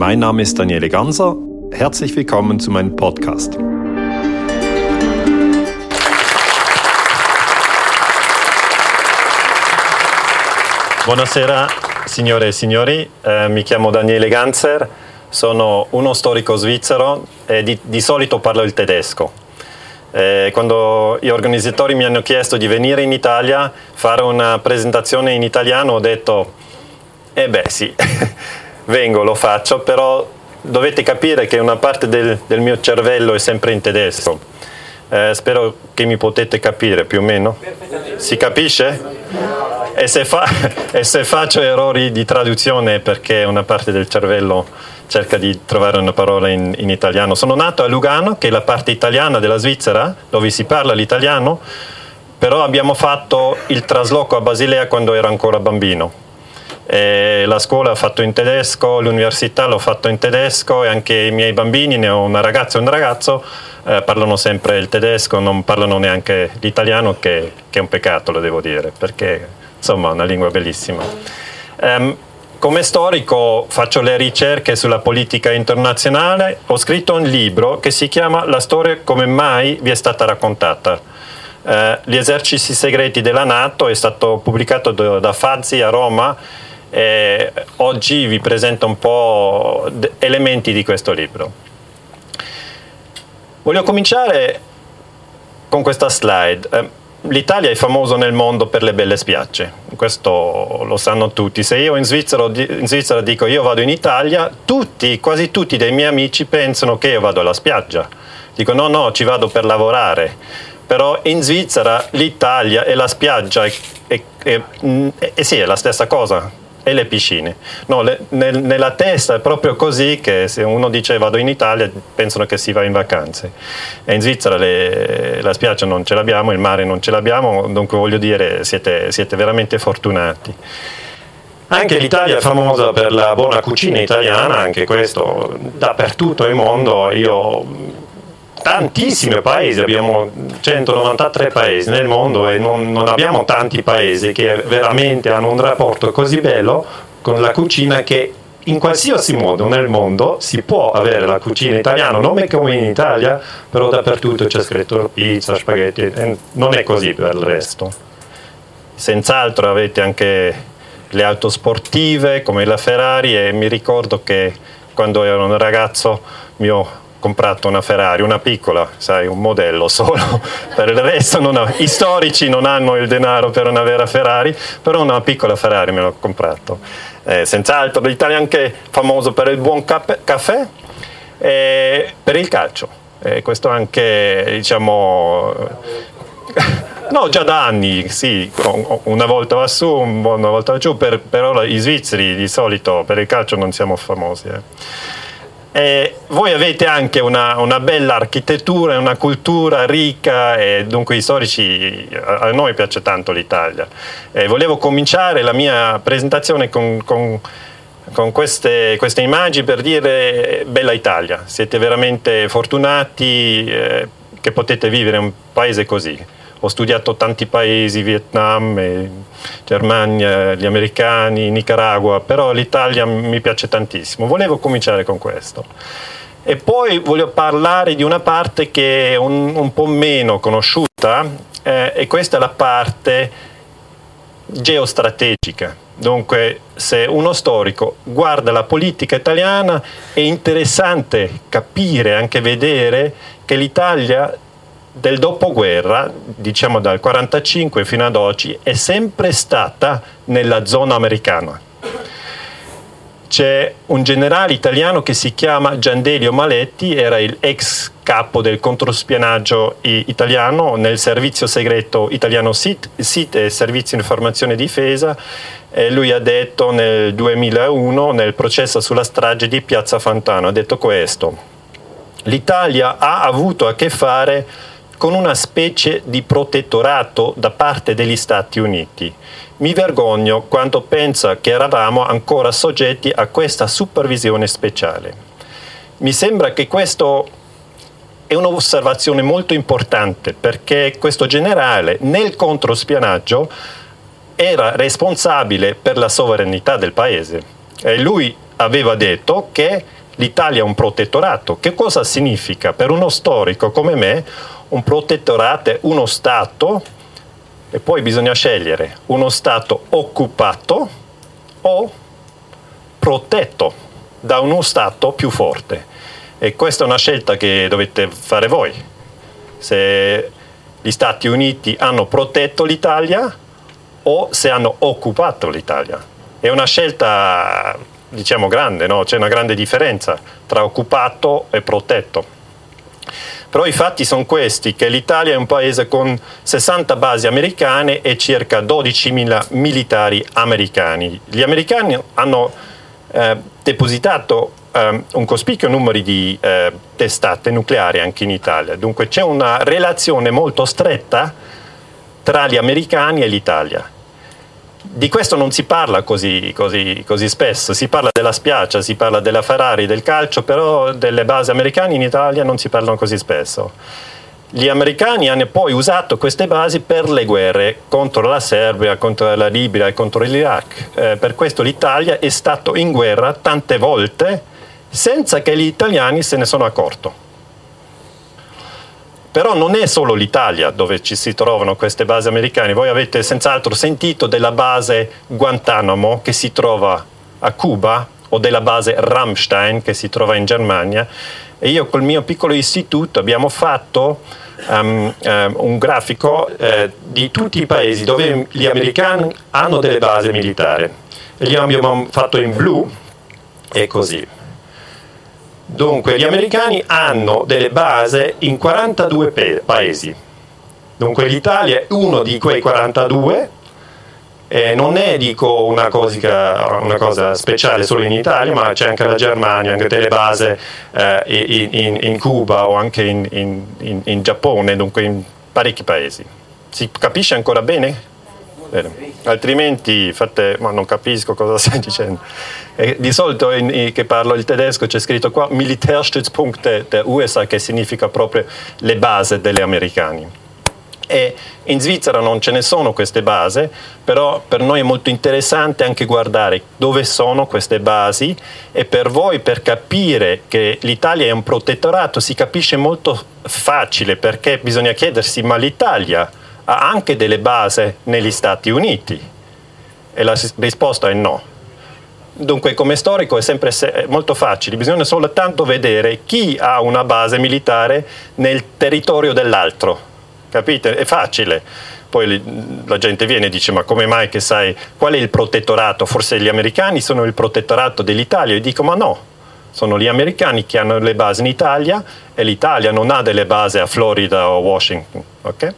Mein Name ist Daniele Ganser. Herzlich willkommen zu meinem Podcast. Buonasera signore e signori, eh, mi chiamo Daniele Ganser, sono uno storico svizzero e di, di solito parlo il tedesco. Eh, quando gli organizzatori mi hanno chiesto di venire in Italia, fare una presentazione in italiano, ho detto, eh beh sì, vengo, lo faccio, però dovete capire che una parte del, del mio cervello è sempre in tedesco. Eh, spero che mi potete capire più o meno. Si capisce? E se, fa, e se, faccio errori di traduzione perché una parte del cervello cerca di trovare una parola in, in, italiano. Sono nato a Lugano, che è la parte italiana della Svizzera, dove si parla l'italiano, però abbiamo fatto il trasloco a Basilea quando ero ancora bambino. E la scuola l'ho fatto in tedesco, l'università l'ho fatto in tedesco e anche i miei bambini, ne ho una ragazza e un ragazzo, eh, parlano sempre il tedesco, non parlano neanche l'italiano, che, che, è un peccato, lo devo dire, perché insomma è una lingua bellissima. Um, come storico faccio le ricerche sulla politica internazionale, ho scritto un libro che si chiama La storia come mai vi è stata raccontata. Uh, gli eserciti segreti della Nato è stato pubblicato da Fazzi a Roma e oggi vi presento un po' elementi di questo libro. Voglio cominciare con questa slide. Eh, L'Italia è famosa nel mondo per le belle spiagge, questo lo sanno tutti. Se io in Svizzera, in Svizzera, dico io vado in Italia, tutti, quasi tutti dei miei amici pensano che io vado alla spiaggia. Dico no, no, ci vado per lavorare. Però in Svizzera l'Italia e la spiaggia, è, è, è, sì, è la stessa cosa e le piscine. No, le, nel, nella testa è proprio così che se uno dice vado in Italia pensano che si va in vacanze. E in Svizzera le, la spiaggia non ce l'abbiamo, il mare non ce l'abbiamo, dunque voglio dire siete, siete veramente fortunati. Anche l'Italia è famosa per la buona cucina italiana, anche questo dappertutto nel mondo. Io tantissimi paesi, abbiamo 193 paesi nel mondo e non, non, abbiamo tanti paesi che veramente hanno un rapporto così bello con la cucina che in qualsiasi modo nel mondo si può avere la cucina italiana, non è come in Italia, però dappertutto c'è scritto pizza, spaghetti, non è così per il resto. Senz'altro avete anche le auto sportive come la Ferrari e mi ricordo che quando ero un ragazzo mio comprato una Ferrari, una piccola, sai, un modello solo, per il resto ha, i storici non hanno il denaro per una vera Ferrari, però una piccola Ferrari me l'ho comprato. Eh, senz'altro l'Italia è anche famoso per il buon caffè e per il calcio. Eh, questo anche, diciamo... No, già da anni, sì, una volta va su, una volta va giù, per, però i svizzeri di solito per il calcio non siamo famosi. Eh. E voi avete anche una, una, bella architettura, una cultura ricca e dunque i storici, a, noi piace tanto l'Italia. E volevo cominciare la mia presentazione con, con, con queste, queste, immagini per dire bella Italia, siete veramente fortunati eh, che potete vivere in un paese così ho studiato tanti paesi, Vietnam, Germania, gli americani, Nicaragua, però l'Italia mi piace tantissimo. Volevo cominciare con questo. E poi voglio parlare di una parte che è un, un po' meno conosciuta, eh, e questa è la parte geostrategica. Dunque, se uno storico guarda la politica italiana, è interessante capire, anche vedere che l'Italia del dopoguerra, diciamo dal 1945 fino ad oggi, è sempre stata nella zona americana. C'è un generale italiano che si chiama Giandelio Maletti, era il ex capo del controspionaggio italiano nel servizio segreto italiano SIT, SIT è Servizio Informazione e Difesa, e lui ha detto nel 2001 nel processo sulla strage di Piazza Fantano, ha detto questo, l'Italia ha avuto a che fare con una specie di protettorato da parte degli Stati Uniti. Mi vergogno quando penso che eravamo ancora soggetti a questa supervisione speciale. Mi sembra che questo è un'osservazione molto importante perché questo generale nel controspionaggio era responsabile per la sovranità del paese e lui aveva detto che l'Italia è un protettorato. Che cosa significa? Per uno storico come me, un protettorato è uno Stato, e poi bisogna scegliere, uno Stato occupato o protetto da uno Stato più forte. E questa è una scelta che dovete fare voi. Se gli Stati Uniti hanno protetto l'Italia o se hanno occupato l'Italia. È una scelta, diciamo, grande, no? c'è una grande differenza tra occupato e protetto. Però i fatti sono questi, che l'Italia è un paese con 60 basi americane e circa 12.000 militari americani. Gli americani hanno eh, depositato eh, un cospicuo numero di eh, testate nucleari anche in Italia, dunque c'è una relazione molto stretta tra gli americani e l'Italia. Di questo non si parla così, così, così, spesso, si parla della spiaggia, si parla della Ferrari, del calcio, però delle basi americane in Italia non si parlano così spesso. Gli americani hanno poi usato queste basi per le guerre contro la Serbia, contro la Libia e contro l'Iraq. Eh, per questo l'Italia è stata in guerra tante volte senza che gli italiani se ne sono accorto. Però non è solo l'Italia dove ci si trovano queste basi americane, voi avete senz'altro sentito della base Guantanamo che si trova a Cuba o della base Ramstein che si trova in Germania. E io col mio piccolo istituto abbiamo fatto um, um, un grafico eh, di tutti i paesi dove gli americani hanno delle basi militari. E li abbiamo fatto in blu e così. Dunque, gli americani hanno delle basi in 42 paesi. Dunque, l'Italia è uno di quei 42. E non è dico una cosa, una cosa, speciale solo in Italia, ma c'è anche la Germania, anche delle basi eh, in, in, in, Cuba o anche in, in Giappone, dunque in parecchi paesi. Si capisce ancora bene? Bene. Altrimenti fate, ma non capisco cosa stai dicendo. E di solito in, in, che parlo il tedesco c'è scritto qua Militärstützpunkte der USA che significa proprio le basi degli americani. E in Svizzera non ce ne sono queste basi, però per noi è molto interessante anche guardare dove sono queste basi e per voi per capire che l'Italia è un protettorato si capisce molto facile perché bisogna chiedersi ma l'Italia ha anche delle basi negli Stati Uniti? E la risposta è no. Dunque, come storico è sempre molto facile, bisogna soltanto vedere chi ha una base militare nel territorio dell'altro. Capite? È facile. Poi la gente viene e dice: Ma come mai che sai qual è il protettorato? Forse gli americani sono il protettorato dell'Italia. Io dico: Ma no, sono gli americani che hanno le basi in Italia e l'Italia non ha delle basi a Florida o Washington. Okay?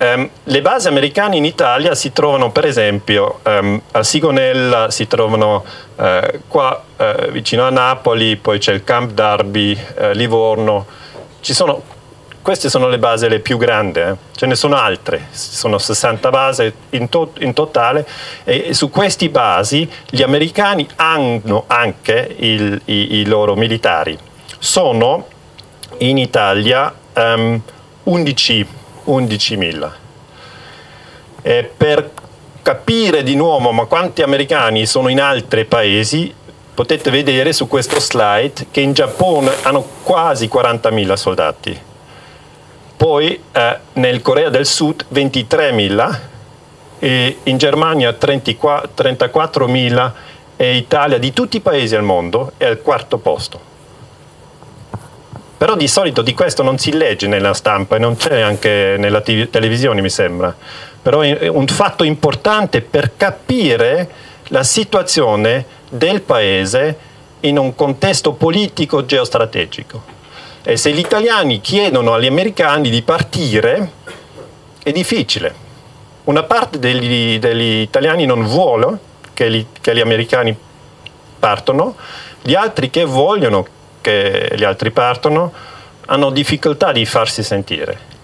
Um, le basi americane in Italia si trovano per esempio um, a Sigonella, si trovano uh, qua uh, vicino a Napoli, poi c'è il Camp Darby, uh, Livorno. Sono, queste sono le basi le più grandi, eh. ce ne sono altre, sono 60 basi in, to- in totale e su queste basi gli americani hanno anche il, i, i, loro militari. Sono in Italia um, 11 11.000. E per capire di nuovo ma quanti americani sono in altri paesi, potete vedere su questo slide che in Giappone hanno quasi 40.000 soldati. Poi eh, nel Corea del Sud 23.000 e in Germania 34.000 e Italia di tutti i paesi al mondo è al quarto posto. Però di solito di questo non si legge nella stampa e non c'è anche nella TV, televisione, mi sembra. Però è un fatto importante per capire la situazione del paese in un contesto politico geostrategico. E se gli italiani chiedono agli americani di partire, è difficile. Una parte degli, degli italiani non vuole che gli, che gli americani partano, gli altri che vogliono che gli altri partono, hanno difficoltà di farsi sentire.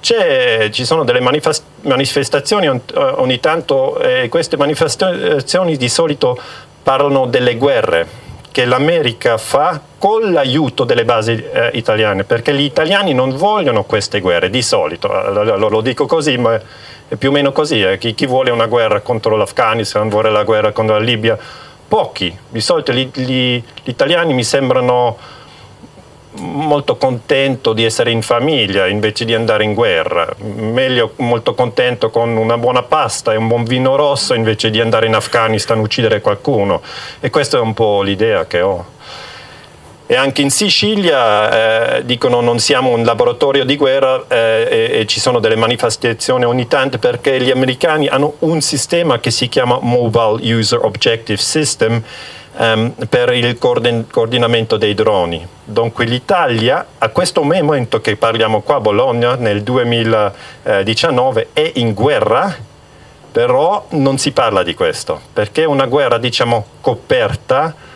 C'è, ci sono delle manifestazioni ogni tanto e queste manifestazioni di solito parlano delle guerre che l'America fa con l'aiuto delle basi eh, italiane, perché gli italiani non vogliono queste guerre di solito, lo, lo dico così, ma è più o meno così, eh. chi, chi, vuole una guerra contro l'Afghanistan, vuole la guerra contro la Libia, pochi. Di solito gli, gli, gli italiani mi sembrano molto contento di essere in famiglia invece di andare in guerra, meglio molto contento con una buona pasta e un buon vino rosso invece di andare in Afghanistan a uccidere qualcuno. E questa è un po' l'idea che ho. E anche in Sicilia eh, dicono non siamo un laboratorio di guerra eh, e, e, ci sono delle manifestazioni ogni tanto perché gli americani hanno un sistema che si chiama Mobile User Objective System um, per il coordinamento dei droni. Dunque l'Italia a questo momento che parliamo qua a Bologna nel 2019 è in guerra, però non si parla di questo, perché è una guerra diciamo coperta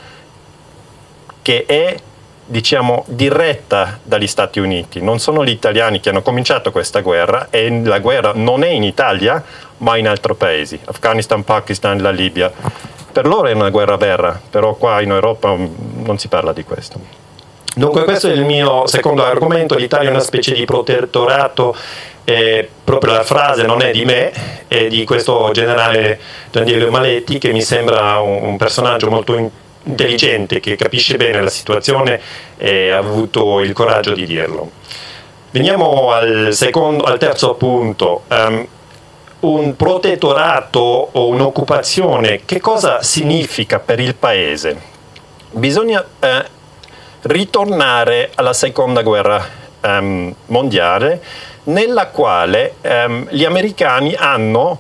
che è diciamo, diretta dagli Stati Uniti. Non sono gli italiani che hanno cominciato questa guerra e la guerra non è in Italia ma in altri paesi, Afghanistan, Pakistan, la Libia. Per loro è una guerra vera, però qua in Europa non si parla di questo. Dunque questo è il mio secondo argomento, l'Italia è una specie di protettorato e proprio la frase non è di me, è di questo generale Daniele Maletti che mi sembra un personaggio molto intelligente, che capisce bene la situazione e ha avuto il coraggio di dirlo. Veniamo al, secondo, al terzo punto. Um, un protettorato o un'occupazione, che cosa significa per il paese? Bisogna eh, ritornare alla seconda guerra ehm, mondiale nella quale ehm, gli americani hanno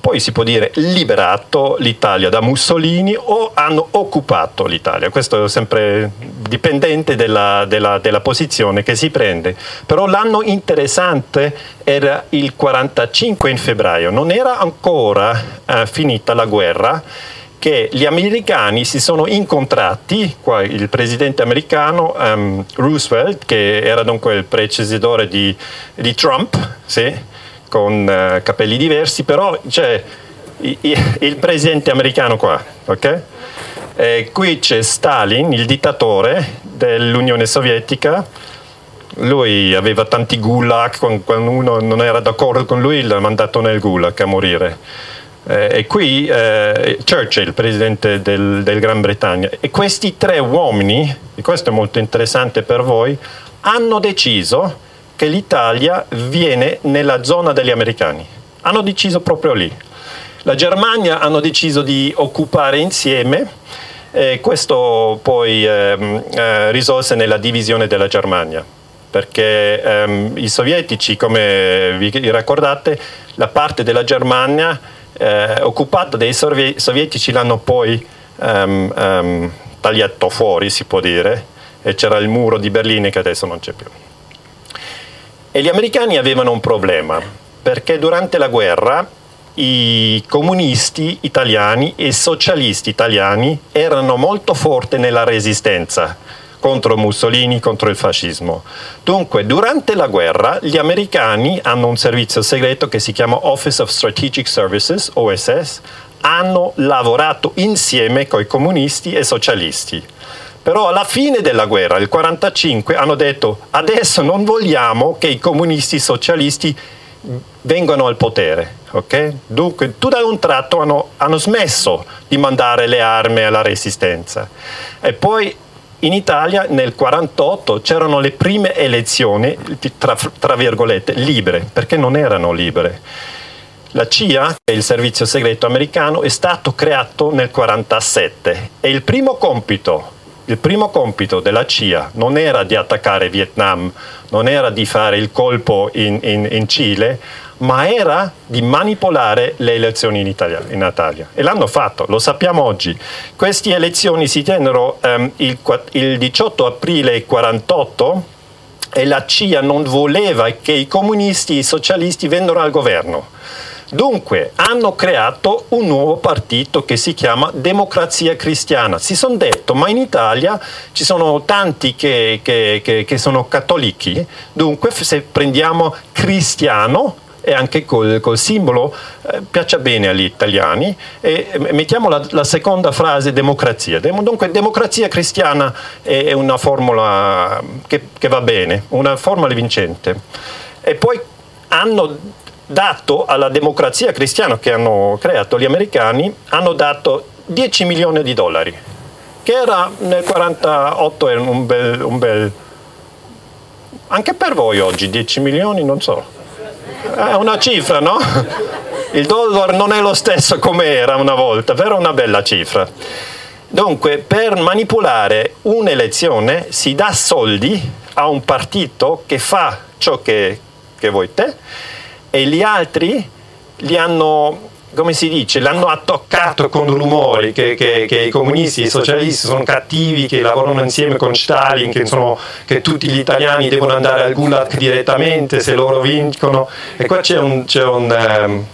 poi si può dire liberato l'Italia da Mussolini o hanno occupato l'Italia. Questo è sempre dipendente dalla, della, della posizione che si prende. Però l'anno interessante era il 45 in febbraio, non era ancora eh, finita la guerra che gli americani si sono incontrati, qua il presidente americano um, Roosevelt, che era dunque il predecessore di, di Trump, sì, con uh, capelli diversi, però c'è i, il presidente americano qua, ok? E qui c'è Stalin, il dittatore dell'Unione Sovietica, lui aveva tanti gulag, quando uno non era d'accordo con lui l'ha mandato nel gulag a morire. Eh, e qui eh, Churchill, presidente del, del, Gran Bretagna. E questi tre uomini, e questo è molto interessante per voi, hanno deciso che l'Italia viene nella zona degli americani. Hanno deciso proprio lì. La Germania hanno deciso di occupare insieme e questo poi ehm, eh, risolse nella divisione della Germania perché ehm, i sovietici, come vi ricordate, la parte della Germania eh, occupata dai sovietici l'hanno poi ehm, ehm, tagliato fuori, si può dire, e c'era il muro di Berlino che adesso non c'è più. E gli americani avevano un problema, perché durante la guerra i comunisti italiani e i socialisti italiani erano molto forti nella resistenza contro Mussolini, contro il fascismo. Dunque, durante la guerra gli americani hanno un servizio segreto che si chiama Office of Strategic Services, OSS, hanno lavorato insieme con i comunisti e socialisti. Però alla fine della guerra, il 1945, hanno detto adesso non vogliamo che i comunisti socialisti vengano al potere. Okay? Dunque, tutto da un tratto hanno, hanno, smesso di mandare le armi alla resistenza. E poi in Italia nel 1948 c'erano le prime elezioni, tra, tra virgolette, libere, perché non erano libere. La CIA, il servizio segreto americano, è stato creato nel 1947 e il primo compito il primo compito della CIA non era di attaccare Vietnam, non era di fare il colpo in, in, in Cile, ma era di manipolare le elezioni in Italia, in Italia. E l'hanno fatto, lo sappiamo oggi. Queste elezioni si tennero um, il, il 18 aprile 1948 e la CIA non voleva che i comunisti e i socialisti vennero al governo Dunque hanno creato un nuovo partito che si chiama Democrazia Cristiana. Si sono detto, ma in Italia ci sono tanti che, che, che, che sono cattolici, dunque se prendiamo cristiano, e anche col, col simbolo eh, piaccia bene agli italiani. E mettiamo la, la seconda frase democrazia. Dunque democrazia cristiana è, è una formula che, che, va bene una formula vincente. E poi hanno dato alla democrazia cristiana che hanno creato gli americani, hanno dato 10 milioni di dollari, che era nel 1948 un bel, un bel... Anche per voi oggi 10 milioni, non so. È una cifra, no? Il dollaro non è lo stesso come era una volta, però è una bella cifra. Dunque, per manipolare un'elezione si dà soldi a un partito che fa ciò che, che vuoi te e gli altri li hanno come si dice, l'hanno attaccato con rumori che, che, che, i comunisti e i socialisti sono cattivi, che lavorano insieme con Stalin, che, sono, che tutti gli italiani devono andare al Gulag direttamente se loro vincono. E qua c'è, un, c'è un, um,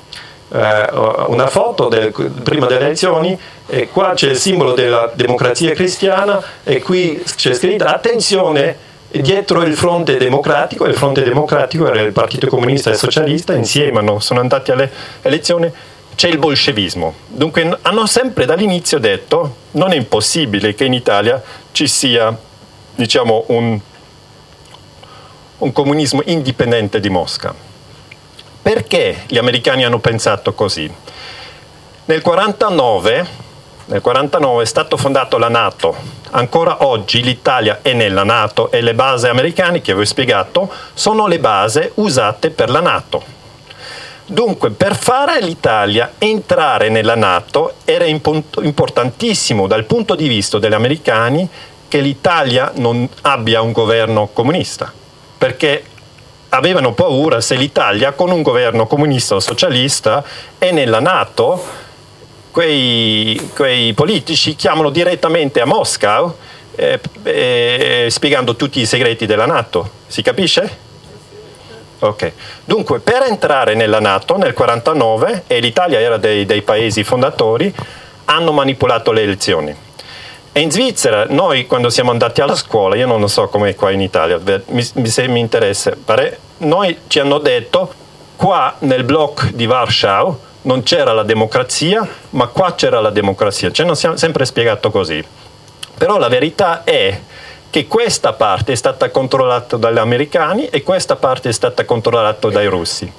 uh, una foto del, prima delle elezioni e qua c'è il simbolo della democrazia cristiana e qui c'è scritto attenzione dietro il fronte democratico, il fronte democratico era il Partito Comunista e Socialista, insieme no? sono andati alle elezioni, c'è il bolscevismo. Dunque hanno sempre dall'inizio detto non è impossibile che in Italia ci sia diciamo, un, un comunismo indipendente di Mosca. Perché gli americani hanno pensato così? Nel 1949 nel 1949 è stata fondata la Nato. Ancora oggi l'Italia è nella Nato e le basi americane che vi ho spiegato sono le basi usate per la Nato. Dunque, per fare l'Italia entrare nella Nato era importantissimo dal punto di vista degli americani che l'Italia non abbia un governo comunista, perché avevano paura se l'Italia con un governo comunista o socialista è nella Nato quei, quei politici chiamano direttamente a Mosca eh, eh, spiegando tutti i segreti della Nato. Si capisce? Ok. Dunque, per entrare nella Nato nel 1949, e l'Italia era dei, dei paesi fondatori, hanno manipolato le elezioni. E in Svizzera, noi quando siamo andati alla scuola, io non so come qua in Italia, mi, se mi interessa, noi ci hanno detto qua nel blocco di Warsaw non c'era la democrazia, ma qua c'era la democrazia. Ci hanno sempre spiegato così. Però la verità è che questa parte è stata controllata dagli americani e questa parte è stata controllata dai russi.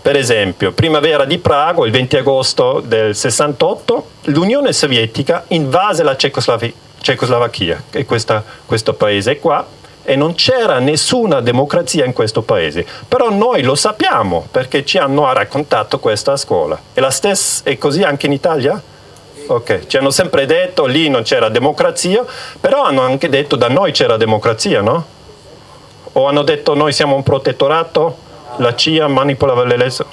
Per esempio, primavera di Praga, il 20 agosto del 68, l'Unione Sovietica invase la Cecoslovacchia, che è questa, questo paese qua, e non c'era nessuna democrazia in questo paese. Però noi lo sappiamo perché ci hanno raccontato questa scuola. E la stessa è così anche in Italia? Ok, ci hanno sempre detto lì non c'era democrazia, però hanno anche detto da noi c'era democrazia, no? O hanno detto noi siamo un protettorato, la CIA manipolava le elezioni.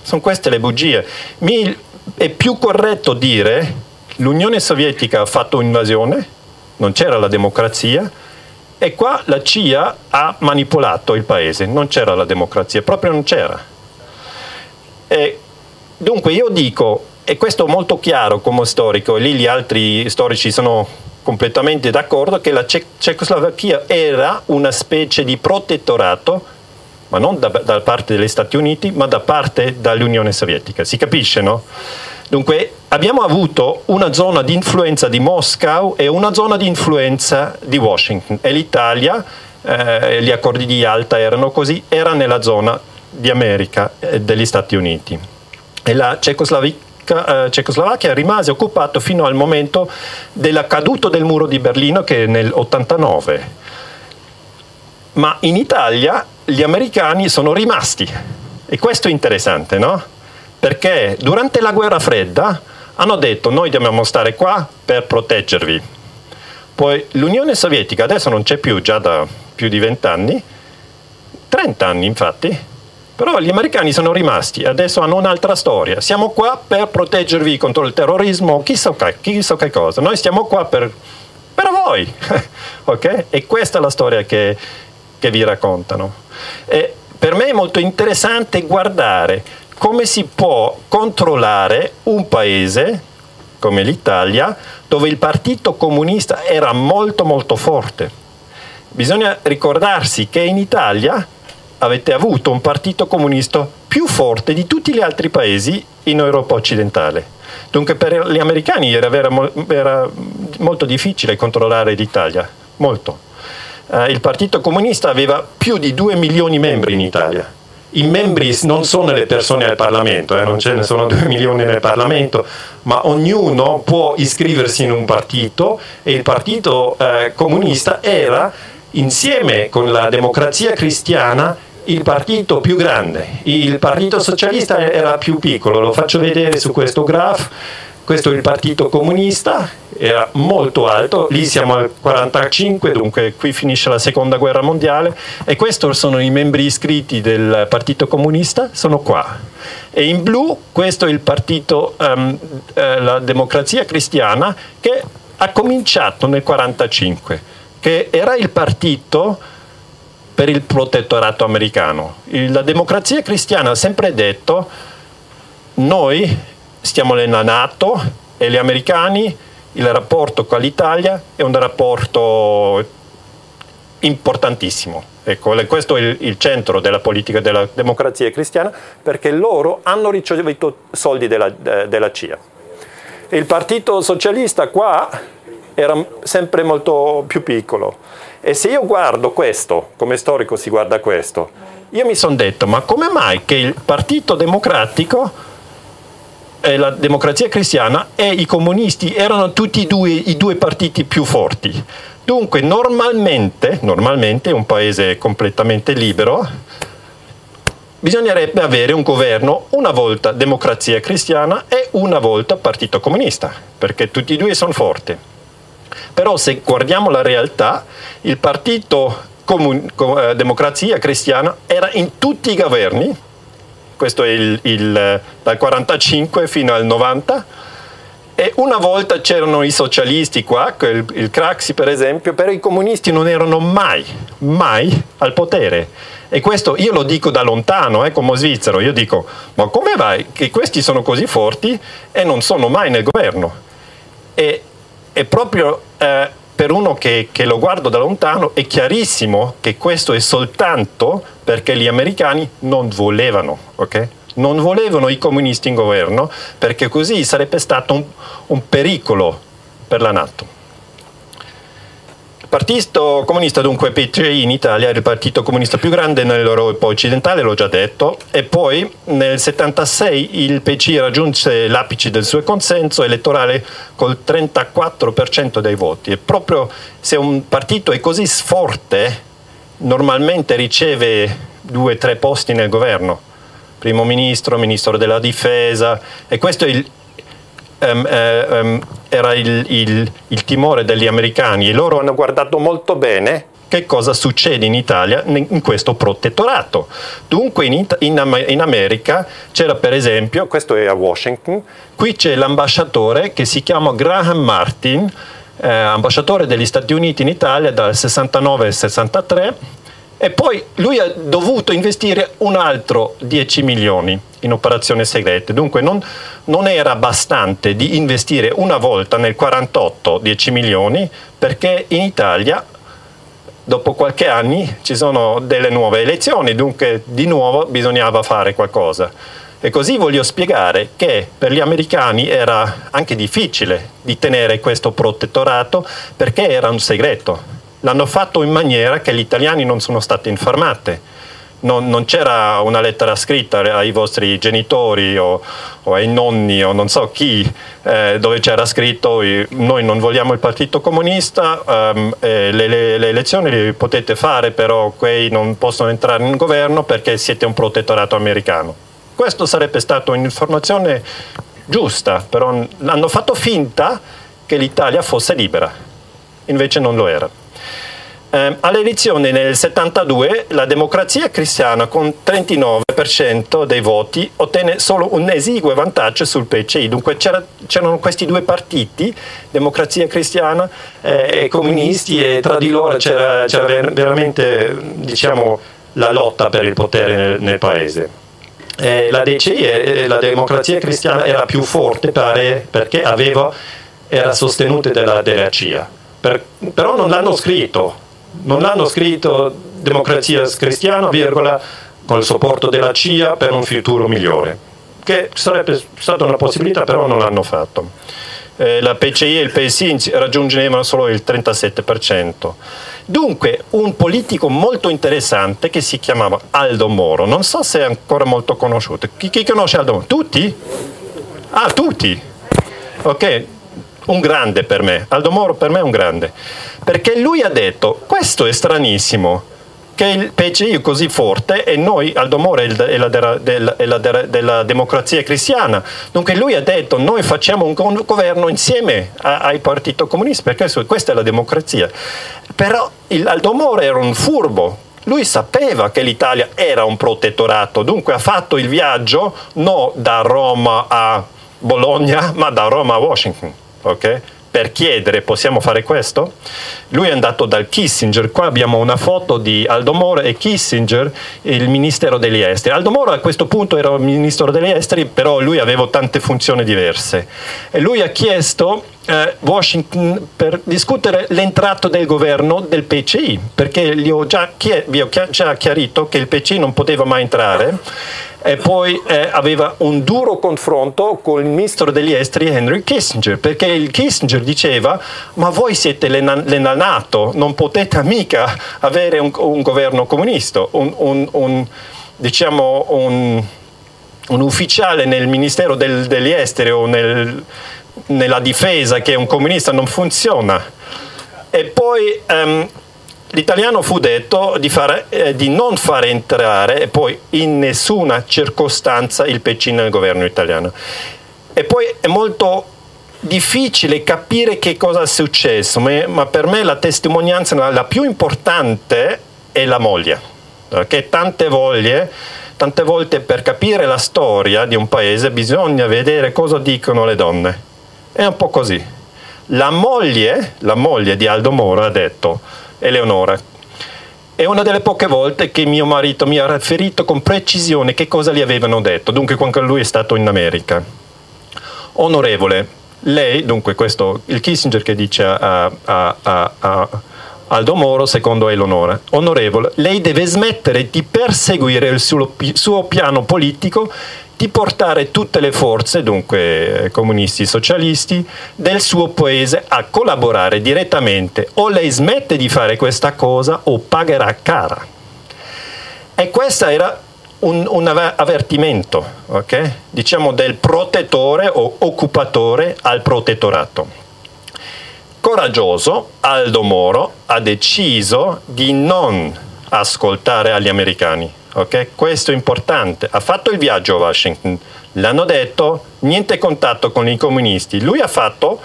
Sono queste le bugie. Mi, è più corretto dire l'Unione Sovietica ha fatto un'invasione, non c'era la democrazia, e qua la CIA ha manipolato il paese, non c'era la democrazia, proprio non c'era. E dunque io dico, e questo è molto chiaro come storico, e lì gli altri storici sono completamente d'accordo, che la Ce- Cecoslovacchia era una specie di protettorato, ma non da, da parte degli Stati Uniti, ma da parte dell'Unione Sovietica. Si capisce, no? Dunque abbiamo avuto una zona di influenza di Mosca e una zona di influenza di Washington e l'Italia, eh, gli accordi di Yalta erano così, era nella zona di America e degli Stati Uniti. E la Cecoslovacchia, eh, Cecoslovacchia rimase occupata fino al momento della caduta del muro di Berlino che è nel 89. Ma in Italia gli americani sono rimasti e questo è interessante, no? perché durante la guerra fredda hanno detto noi dobbiamo stare qua per proteggervi. Poi l'Unione Sovietica adesso non c'è più già da più di 20 anni, 30 anni infatti, però gli americani sono rimasti, adesso hanno un'altra storia. Siamo qua per proteggervi contro il terrorismo, chissà, chissà che cosa. Noi stiamo qua per, per voi. ok? E questa è la storia che, che vi raccontano. E per me è molto interessante guardare come si può controllare un paese come l'Italia dove il partito comunista era molto molto forte. Bisogna ricordarsi che in Italia avete avuto un partito comunista più forte di tutti gli altri paesi in Europa occidentale. Dunque per gli americani era, era molto difficile controllare l'Italia, molto. Uh, il partito comunista aveva più di 2 milioni di membri in Italia. I membri non sono le persone al Parlamento, eh, non ce ne sono 2 milioni nel Parlamento, ma ognuno può iscriversi in un partito e il partito eh, comunista era insieme con la democrazia cristiana il partito più grande, il partito socialista era più piccolo, lo faccio vedere su questo graph questo è il Partito Comunista, era molto alto, lì siamo al 45, dunque qui finisce la seconda guerra mondiale e questi sono i membri iscritti del Partito Comunista, sono qua. E in blu questo è il partito, um, eh, la democrazia cristiana, che ha cominciato nel 45, che era il partito per il protettorato americano. La democrazia cristiana ha sempre detto noi stiamo nella Nato e gli americani, il rapporto con l'Italia è un rapporto importantissimo. Ecco, questo è il, il, centro della politica della democrazia cristiana perché loro hanno ricevuto soldi della, della CIA. Il partito socialista qua era sempre molto più piccolo e se io guardo questo, come storico si guarda questo, io mi sono detto ma come mai che il partito democratico eh, la democrazia cristiana e i comunisti erano tutti e due i due partiti più forti. Dunque normalmente, normalmente un paese completamente libero bisognerebbe avere un governo una volta democrazia cristiana e una volta partito comunista, perché tutti e due sono forti. Però se guardiamo la realtà, il partito comun- eh, democrazia cristiana era in tutti i governi questo è il, il, dal 45 fino al 90. E una volta c'erano i socialisti qua, il, il Craxi per esempio, però i comunisti non erano mai, mai al potere. E questo io lo dico da lontano, eh, come svizzero, io dico, ma come vai che questi sono così forti e non sono mai nel governo? E, e proprio eh, per uno che, che, lo guardo da lontano è chiarissimo che questo è soltanto perché gli americani non volevano, ok? Non volevano i comunisti in governo perché così sarebbe stato un, un pericolo per la Nato. Partito Comunista dunque PCI in Italia è il partito comunista più grande nell'Europa occidentale, l'ho già detto, e poi nel 1976 il PCI raggiunse l'apice del suo consenso elettorale col 34% dei voti. E proprio se un partito è così forte, normalmente riceve due o tre posti nel governo, primo ministro, ministro della difesa, e questo è il, um, um, era il, il, il timore degli americani e loro hanno guardato molto bene che cosa succede in Italia in questo protettorato. Dunque in, in, in, America c'era per esempio, questo è a Washington, qui c'è l'ambasciatore che si chiama Graham Martin, eh, ambasciatore degli Stati Uniti in Italia dal 69 al 63 e poi lui ha dovuto investire un altro 10 milioni in operazioni segrete. Dunque non, non era bastante di investire una volta nel 48 10 milioni perché in Italia dopo qualche anni ci sono delle nuove elezioni, dunque di nuovo bisognava fare qualcosa. E così voglio spiegare che per gli americani era anche difficile di tenere questo protettorato perché era un segreto l'hanno fatto in maniera che gli italiani non sono stati informati. Non, non, c'era una lettera scritta ai vostri genitori o, o ai nonni o non so chi eh, dove c'era scritto noi non vogliamo il partito comunista, um, le, le, le, elezioni le potete fare però quei non possono entrare in governo perché siete un protettorato americano. Questo sarebbe stata un'informazione giusta, però hanno fatto finta che l'Italia fosse libera, invece non lo era. Eh, alle elezioni nel 72 la democrazia cristiana con 39% dei voti ottenne solo un esiguo vantaggio sul PCI, dunque c'erano questi due partiti, democrazia cristiana eh, e comunisti e tra di loro c'era, c'era veramente diciamo, la lotta per il potere nel, nel paese. Eh, la DCI, la democrazia cristiana, era più forte pare, perché aveva, era sostenuta dalla, CIA, per, però non l'hanno scritto non hanno scritto democrazia cristiana, virgola, con il supporto della CIA per un futuro migliore, che sarebbe stata una possibilità, però non l'hanno fatto. Eh, la PCI e il PSI raggiungevano solo il 37%. Dunque, un politico molto interessante che si chiamava Aldo Moro, non so se è ancora molto conosciuto. Chi, chi conosce Aldo Moro? Tutti? Ah, tutti? Ok, un grande per me. Aldo Moro per me è un grande. Perché lui ha detto, questo è stranissimo, che il PCI è così forte e noi, Aldo Moro è, la, della, della, della, democrazia cristiana. Dunque lui ha detto noi facciamo un governo insieme al Partito Comunista perché questa è la democrazia. Però il Aldo Moro era un furbo, lui sapeva che l'Italia era un protettorato, dunque ha fatto il viaggio non da Roma a Bologna, ma da Roma a Washington. Okay? per chiedere possiamo fare questo? Lui è andato dal Kissinger, qua abbiamo una foto di Aldo Moro e Kissinger, il Ministero degli Esteri. Aldo Moro a questo punto era Ministro degli Esteri, però lui aveva tante funzioni diverse e lui ha chiesto eh, Washington per discutere l'entrato del governo del PCI, perché gli ho già, vi ho già chiarito che il PCI non poteva mai entrare e poi eh, aveva un duro confronto con il ministro degli esteri Henry Kissinger, perché il Kissinger diceva ma voi siete nella Nato, non potete mica avere un, un governo comunista, un, un, un diciamo un, ufficiale nel ministero del, degli esteri o nel, nella difesa che un comunista non funziona. E poi um, l'italiano fu detto di, fare, eh, di, non fare entrare poi in nessuna circostanza il PC nel governo italiano. E poi è molto difficile capire che cosa è successo, ma, ma per me la testimonianza la più importante è la moglie, perché tante, voglie, tante volte per capire la storia di un paese bisogna vedere cosa dicono le donne. È un po' così. La moglie, la moglie di Aldo Moro ha detto Eleonora. È una delle poche volte che mio marito mi ha riferito con precisione che cosa gli avevano detto, dunque quando lui è stato in America. Onorevole, lei, dunque questo, il Kissinger che dice a, a, a, a Aldo Moro, secondo Eleonora, onorevole, lei deve smettere di perseguire il suo, suo piano politico di portare tutte le forze, dunque eh, comunisti socialisti, del suo paese a collaborare direttamente. O lei smette di fare questa cosa o pagherà cara. E questo era un, un avvertimento, okay? diciamo, del protettore o occupatore al protettorato. Coraggioso, Aldo Moro ha deciso di non ascoltare agli americani Okay? Questo è importante. Ha fatto il viaggio a Washington, l'hanno detto, niente contatto con i comunisti. Lui ha fatto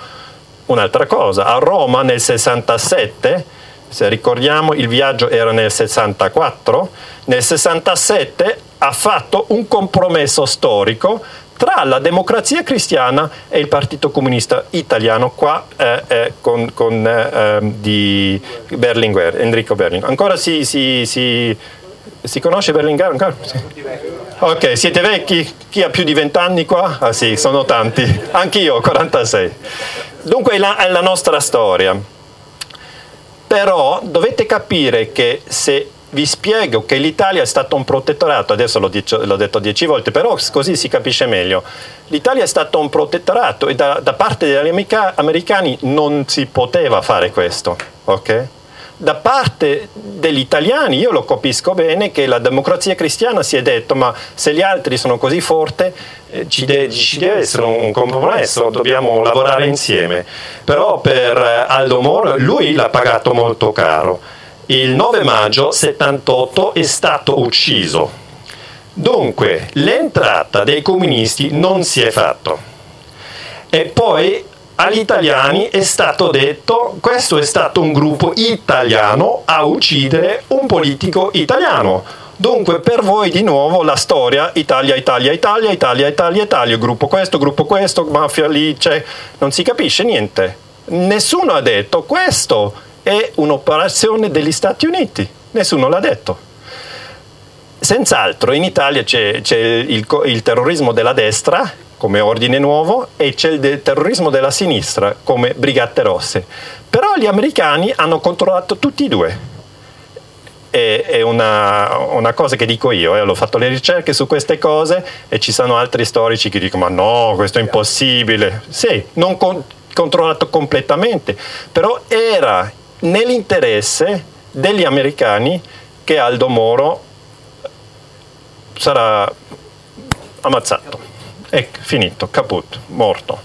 un'altra cosa. A Roma nel 67, se ricordiamo il viaggio era nel 64, nel 67 ha fatto un compromesso storico tra la democrazia cristiana e il Partito Comunista Italiano, qua eh, eh, con, con eh, ehm, di Berlinguer, Enrico Berlinguer. Ancora si, si, si si conosce? Sì. Ok, siete vecchi? Chi ha più di 20 anni qua? Ah sì, sono tanti. Anch'io, 46. Dunque è la, è la nostra storia. Però dovete capire che se vi spiego che l'Italia è stato un protettorato, adesso l'ho, dicio, l'ho, detto dieci volte, però così si capisce meglio. L'Italia è stato un protettorato e da, da parte degli americani non si poteva fare questo, ok? Da parte degli italiani, io lo capisco bene, che la democrazia cristiana si è detto ma se gli altri sono così forti eh, ci, de- ci, deve essere un compromesso, dobbiamo lavorare insieme. Però per eh, Aldo Moro lui l'ha pagato molto caro. Il 9 maggio 78 è stato ucciso. Dunque l'entrata dei comunisti non si è fatta. E poi agli italiani è stato detto questo è stato un gruppo italiano a uccidere un politico italiano. Dunque per voi di nuovo la storia Italia, Italia, Italia, Italia, Italia, Italia, gruppo questo, gruppo questo, mafia lì, cioè, non si capisce niente. Nessuno ha detto questo è un'operazione degli Stati Uniti, nessuno l'ha detto. Senz'altro in Italia c'è, c'è il, il terrorismo della destra come Ordine Nuovo e c'è il terrorismo della sinistra come Brigate Rosse. Però gli americani hanno controllato tutti e due. È, una, una, cosa che dico io, eh. ho fatto le ricerche su queste cose e ci sono altri storici che dicono ma no, questo è impossibile. Sì, non con, controllato completamente, però era nell'interesse degli americani che Aldo Moro sarà ammazzato. È finito, caput, morto.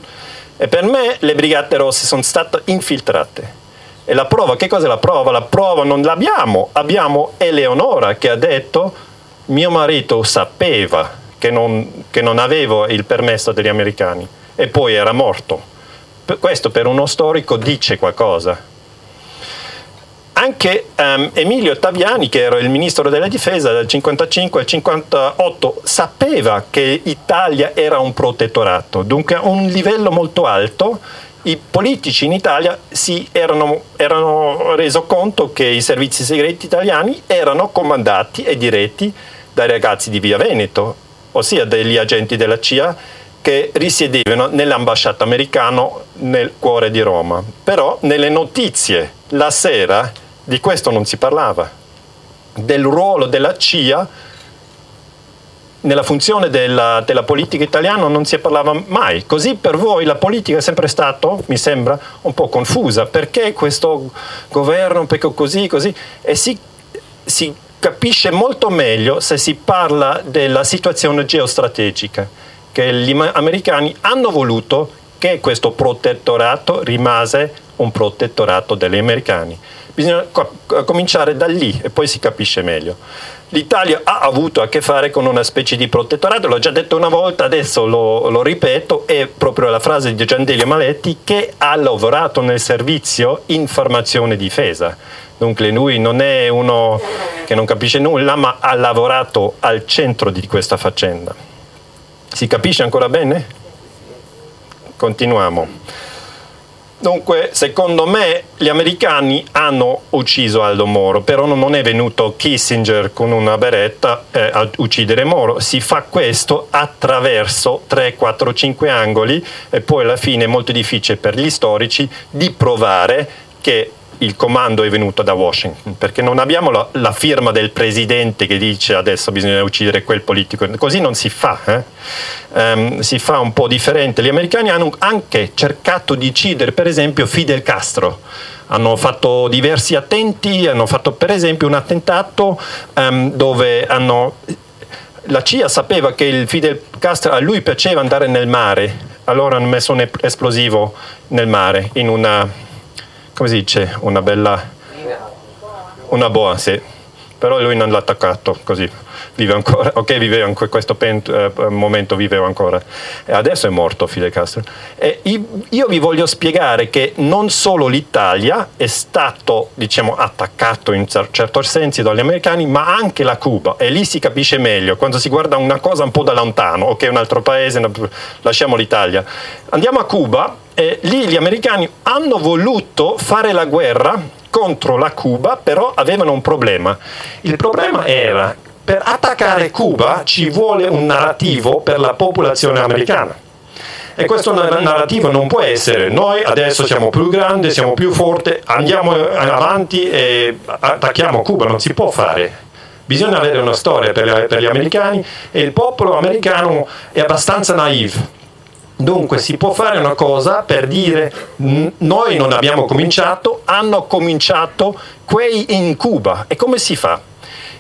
E per me le Brigate Rosse sono state infiltrate. E la prova, che cos'è la prova? La prova non l'abbiamo. Abbiamo Eleonora che ha detto mio marito sapeva che non, che non avevo il permesso degli americani e poi era morto. Questo per uno storico dice qualcosa. Anche um, Emilio Ottaviani, che era il ministro della difesa dal 55 al 58, sapeva che l'Italia era un protettorato, dunque a un livello molto alto i politici in Italia si erano, erano reso conto che i servizi segreti italiani erano comandati e diretti dai ragazzi di Via Veneto, ossia degli agenti della CIA che risiedevano nell'ambasciata americana nel cuore di Roma. Però nelle notizie la sera di questo non si parlava, del ruolo della CIA nella funzione della, della, politica italiana non si parlava mai. Così per voi la politica è sempre stata, mi sembra, un po' confusa. Perché questo governo, perché così, così? E si, si capisce molto meglio se si parla della situazione geostrategica, che gli americani hanno voluto che questo protettorato rimase un protettorato degli americani. Bisogna cominciare da lì e poi si capisce meglio. L'Italia ha avuto a che fare con una specie di protettorato, l'ho già detto una volta, adesso lo, lo ripeto, è proprio la frase di Giandelio Maletti che ha lavorato nel servizio informazione e difesa. Dunque lui non è uno che non capisce nulla, ma ha lavorato al centro di questa faccenda. Si capisce ancora bene? Continuiamo. Dunque, secondo me, gli americani hanno ucciso Aldo Moro, però non è venuto Kissinger con una beretta eh, a uccidere Moro. Si fa questo attraverso 3, 4, 5 angoli e poi alla fine è molto difficile per gli storici di provare che il comando è venuto da Washington, perché non abbiamo la, la, firma del presidente che dice adesso bisogna uccidere quel politico, così non si fa, eh? um, si fa un po' differente. Gli americani hanno anche cercato di uccidere per esempio Fidel Castro, hanno fatto diversi attenti, hanno fatto per esempio un attentato um, dove hanno, la CIA sapeva che il Fidel Castro a lui piaceva andare nel mare, allora hanno messo un esplosivo nel mare in una come si dice, una bella... Una boa, sì. Però lui non l'ha attaccato così, vive ancora, ok viveva in questo pent, eh, momento viveva ancora e adesso è morto Fidel Castro. E io vi voglio spiegare che non solo l'Italia è stato diciamo, attaccato in certo senso dagli americani, ma anche la Cuba e lì si capisce meglio quando si guarda una cosa un po' da lontano, ok un altro paese, lasciamo l'Italia. Andiamo a Cuba e lì gli americani hanno voluto fare la guerra contro la Cuba, però avevano un problema. Il problema era per attaccare Cuba ci vuole un narrativo per la popolazione americana. E questo narrativo non può essere noi adesso siamo più grandi, siamo più forti, andiamo avanti e attacchiamo Cuba, non si può fare. Bisogna avere una storia per, gli americani e il popolo americano è abbastanza naive Dunque si può fare una cosa per dire noi non abbiamo cominciato, hanno cominciato quei in Cuba. E come si fa?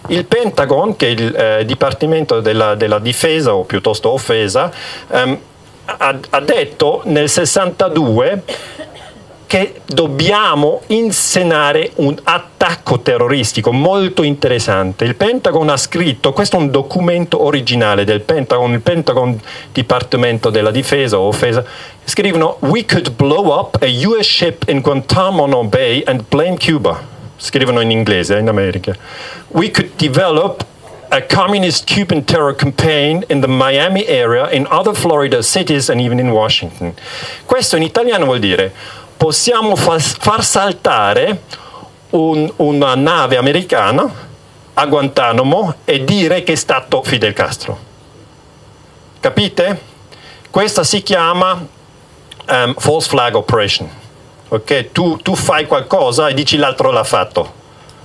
Il Pentagon, che è il eh, Dipartimento della, della, Difesa, o piuttosto Offesa, ehm, ha, ha detto nel 62 che dobbiamo inscenare un attacco terroristico molto interessante. Il Pentagon ha scritto, questo è un documento originale del Pentagon, il Pentagon Dipartimento della Difesa o Offesa, scrivono We could blow up a US ship in Guantanamo Bay and blame Cuba. Scrivono in inglese in America. We could develop a communist Cuban terror campaign in the Miami area, in other Florida cities and even in Washington. Questo in italiano vuol dire possiamo far saltare un, una nave americana a Guantanamo e dire che è stato Fidel Castro. Capite? Questa si chiama um, false flag operation. Okay? Tu, tu, fai qualcosa e dici l'altro l'ha fatto.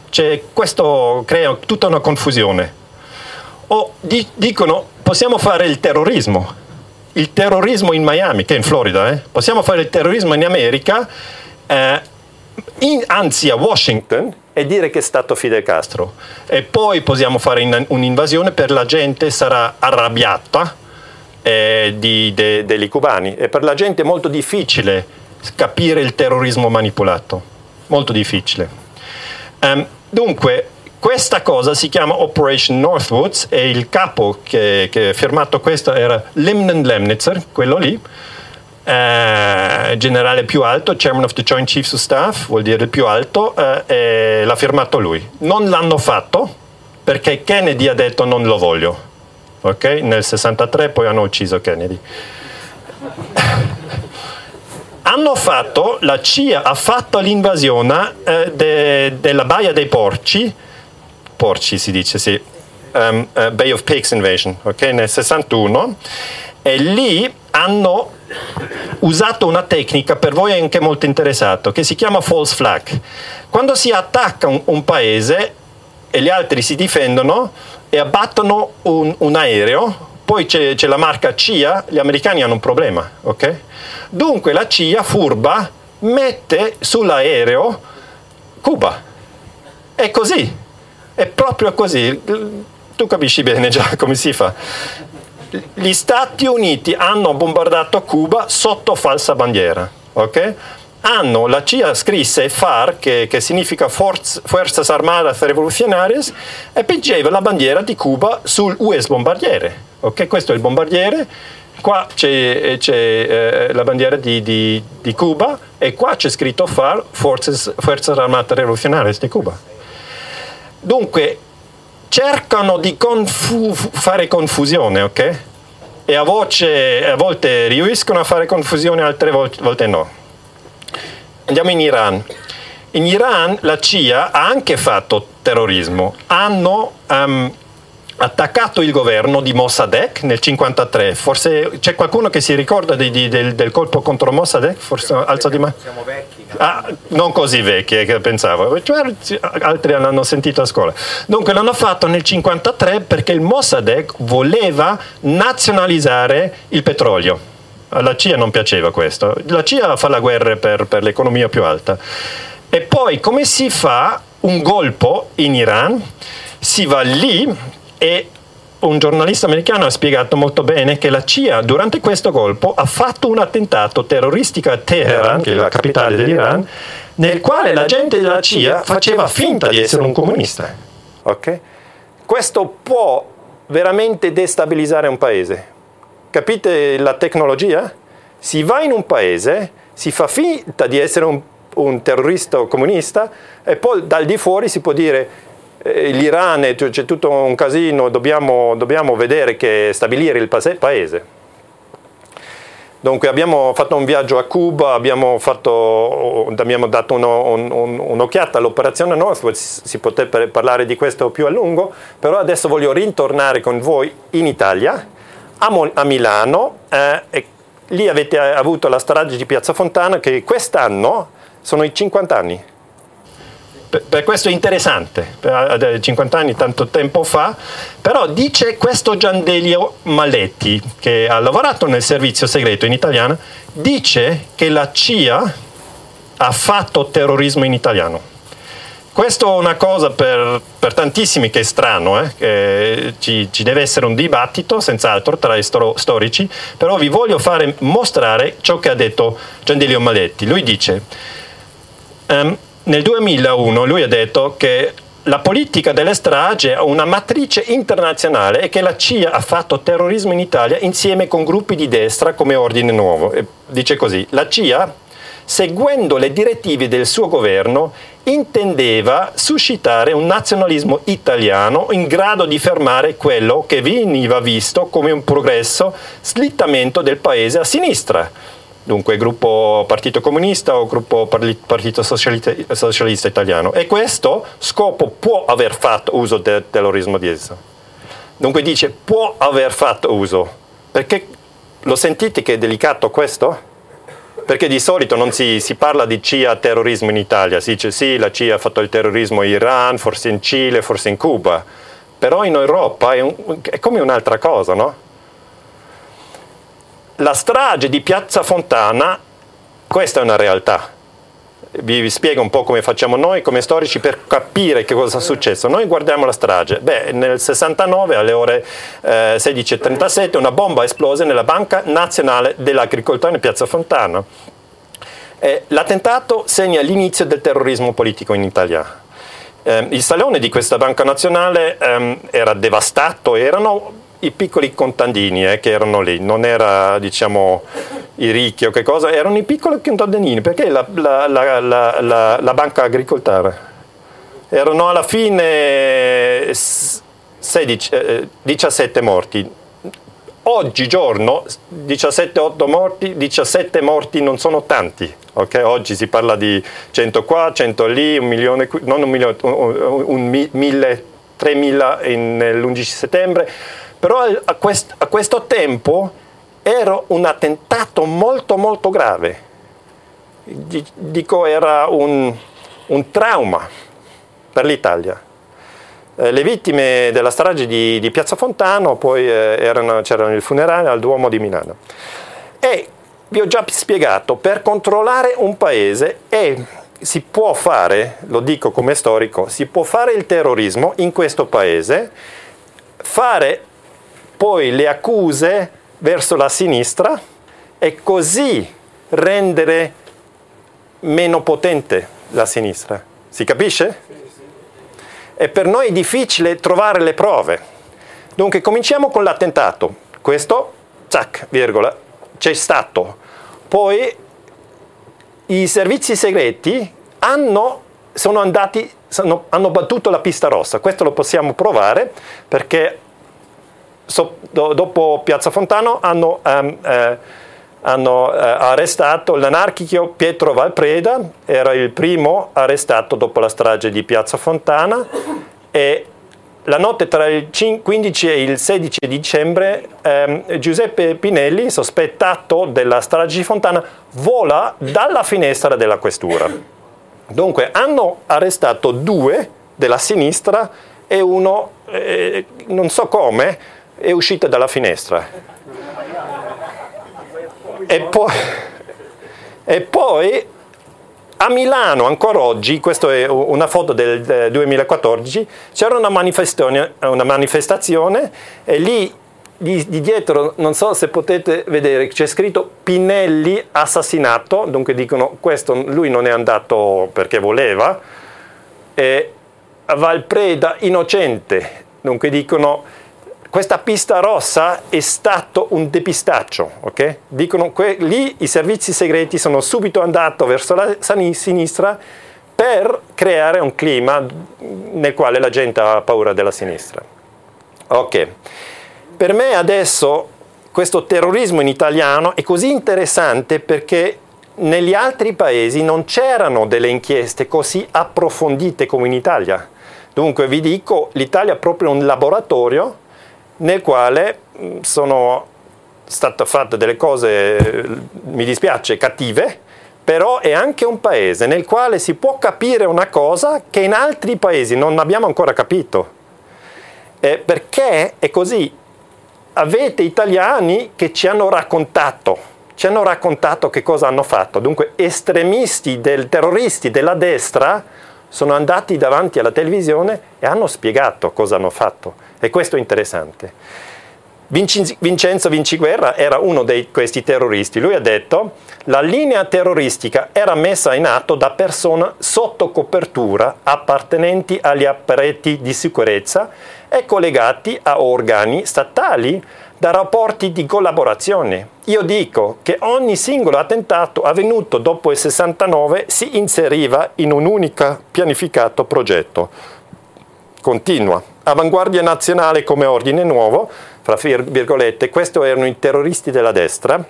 Cioè, questo crea tutta una confusione. O di, dicono possiamo fare il terrorismo il terrorismo in Miami, che è in Florida, eh? possiamo fare il terrorismo in America, eh, in, anzi a Washington, e dire che è stato Fidel Castro. E poi possiamo fare un'invasione per la gente sarà arrabbiata eh, di, de, degli cubani e per la gente è molto difficile capire il terrorismo manipolato, molto difficile. Um, dunque, questa cosa si chiama Operation Northwoods e il capo che, ha firmato questo era Limnan Lemnitzer, quello lì, eh, generale più alto, Chairman of the Joint Chiefs of Staff, vuol dire il più alto, eh, l'ha firmato lui. Non l'hanno fatto perché Kennedy ha detto non lo voglio. Okay? Nel 63 poi hanno ucciso Kennedy. hanno fatto, la CIA ha fatto l'invasione eh, de, della Baia dei Porci, Porci si dice sì, um, uh, Bay of Pigs Invasion, okay? nel 61, e lì hanno usato una tecnica per voi anche molto interessato che si chiama false flag. Quando si attacca un, un paese e gli altri si difendono e abbattono un, un aereo, poi c'è, c'è, la marca CIA, gli americani hanno un problema, ok? Dunque la CIA furba mette sull'aereo Cuba. È così, è proprio così. Tu capisci bene già come si fa gli Stati Uniti hanno bombardato Cuba sotto falsa bandiera. Okay? Hanno, la CIA scrisse FAR, che, che significa Forz, Fuerzas Armadas Revolucionarias, e piggeva la bandiera di Cuba sul US bombardiere. Okay? Questo è il bombardiere, qua c'è, c'è eh, la bandiera di, di, di, Cuba e qua c'è scritto FAR, Forces, Fuerzas Armadas Revolucionarias di Cuba. Dunque, cercano di confu- fare confusione, ok? E a, voce, a, volte riescono a fare confusione, altre volte, no. Andiamo in Iran. In Iran la CIA ha anche fatto terrorismo. Hanno um, attaccato il governo di Mossadegh nel 1953. Forse c'è qualcuno che si ricorda di, di, del, del, colpo contro Mossadegh? Forse alza di mano. Siamo vecchi. Ah, non così vecchi eh, che pensavo, cioè, altri l'hanno sentito a scuola. Dunque l'hanno fatto nel 1953 perché il Mossadegh voleva nazionalizzare il petrolio. Alla CIA non piaceva questo. La CIA fa la guerra per, per l'economia più alta. E poi come si fa un colpo in Iran? Si va lì e un giornalista americano ha spiegato molto bene che la CIA durante questo colpo ha fatto un attentato terroristico a Teheran, che è la capitale dell'Iran, nel quale la gente della CIA faceva finta di essere un comunista. Okay? Questo può veramente destabilizzare un paese. Capite la tecnologia? Si va in un paese, si fa finta di essere un, un terrorista comunista e poi dal di fuori si può dire l'Iran, c'è tutto un casino, dobbiamo, dobbiamo vedere che stabilire il paese. Dunque abbiamo fatto un viaggio a Cuba, abbiamo, fatto, abbiamo dato uno, un, un, un'occhiata all'operazione Northwood, si potrebbe parlare di questo più a lungo, però adesso voglio ritornare con voi in Italia, a, a Milano, eh, e lì avete avuto la strage di Piazza Fontana che quest'anno sono i 50 anni per questo è interessante, per 50 anni tanto tempo fa, però dice questo Giandelio Maletti, che ha lavorato nel servizio segreto in italiano, dice che la CIA ha fatto terrorismo in italiano. Questo è una cosa per, per tantissimi che è strano, eh? ci, ci, deve essere un dibattito senz'altro tra i storici, però vi voglio fare mostrare ciò che ha detto Giandelio Maletti. Lui dice... Um, nel 2001 lui ha detto che la politica delle stragi ha una matrice internazionale e che la CIA ha fatto terrorismo in Italia insieme con gruppi di destra come Ordine Nuovo. E dice così, la CIA, seguendo le direttive del suo governo, intendeva suscitare un nazionalismo italiano in grado di fermare quello che veniva visto come un progresso slittamento del paese a sinistra dunque gruppo Partito Comunista o gruppo Partito Socialista, Socialista Italiano. E questo scopo può aver fatto uso del terrorismo di esso. Dunque dice può aver fatto uso. Perché lo sentite che è delicato questo? Perché di solito non si, si, parla di CIA terrorismo in Italia, si dice sì, la CIA ha fatto il terrorismo in Iran, forse in Cile, forse in Cuba, però in Europa è, un, è come un'altra cosa, no? La strage di Piazza Fontana, questa è una realtà. vi, spiego un po' come facciamo noi come storici per capire che cosa è successo. Noi guardiamo la strage. Beh, nel 69 alle ore eh, 16.37 una bomba esplose nella Banca Nazionale dell'Agricoltura in Piazza Fontana. Eh, l'attentato segna l'inizio del terrorismo politico in Italia. Eh, il salone di questa banca nazionale ehm, era devastato, erano i piccoli contadini eh, che erano lì, non era diciamo i ricchi o che cosa, erano i piccoli contadini, perché la, la, la, la banca agricoltare erano alla fine 16, eh, 17 morti. Oggi giorno 17-8 morti, 17 morti non sono tanti. Okay? Oggi si parla di 100 qua, 100 lì, un milione, non un milione, un, un mille, 3.000 l'11 settembre però a, quest, a questo tempo era un attentato molto molto grave. Dico era un, un trauma per l'Italia. Eh, le vittime della strage di, di Piazza Fontano poi eh, erano, c'erano il funerale al Duomo di Milano. E vi ho già spiegato, per controllare un paese e si può fare, lo dico come storico, si può fare il terrorismo in questo paese, fare poi le accuse verso la sinistra e così rendere meno potente la sinistra. Si capisce? E per noi è difficile trovare le prove. Dunque cominciamo con l'attentato. Questo, zac, virgola, c'è stato. Poi i servizi segreti hanno, sono andati, sono, hanno battuto la pista rossa. Questo lo possiamo provare perché so, do, dopo Piazza Fontano hanno, um, eh, hanno eh, arrestato l'anarchico Pietro Valpreda, era il primo arrestato dopo la strage di Piazza Fontana e la notte tra il 15 e il 16 dicembre ehm, Giuseppe Pinelli, sospettato della strage di Fontana, vola dalla finestra della questura. Dunque hanno arrestato due della sinistra e uno, eh, non so come, è uscita dalla finestra. E poi, e poi a Milano, ancora oggi, questa è una foto del 2014, c'era una manifestazione, una manifestazione e lì di, di, dietro, non so se potete vedere, c'è scritto Pinelli assassinato, dunque dicono questo lui non è andato perché voleva, e Valpreda innocente, dunque dicono questa pista rossa è stato un depistaccio, ok? Dicono que- lì i servizi segreti sono subito andati verso la sinistra per creare un clima nel quale la gente ha paura della sinistra. Ok, per me adesso questo terrorismo in italiano è così interessante perché negli altri paesi non c'erano delle inchieste così approfondite come in Italia. Dunque vi dico, l'Italia è proprio un laboratorio nel quale mm, sono state fatte delle cose, mi dispiace, cattive, però è anche un paese nel quale si può capire una cosa che in altri paesi non abbiamo ancora capito. Eh, perché è così? Avete italiani che ci hanno raccontato, ci hanno raccontato che cosa hanno fatto. Dunque estremisti, del, terroristi della destra sono andati davanti alla televisione e hanno spiegato cosa hanno fatto. E questo è interessante. Vincenzo Vinciguerra era uno di questi terroristi. Lui ha detto la linea terroristica era messa in atto da persone sotto copertura appartenenti agli apparati di sicurezza e collegati a organi statali da rapporti di collaborazione. Io dico che ogni singolo attentato avvenuto dopo il 69 si inseriva in un unico pianificato progetto. Continua avanguardia nazionale come ordine nuovo, fra virgolette, questi erano i terroristi della destra,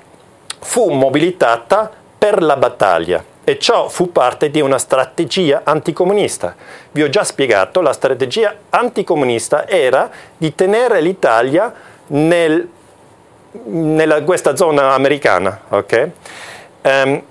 fu mobilitata per la battaglia e ciò fu parte di una strategia anticomunista. Vi ho già spiegato, la strategia anticomunista era di tenere l'Italia nel, nella questa zona americana. Okay? Um,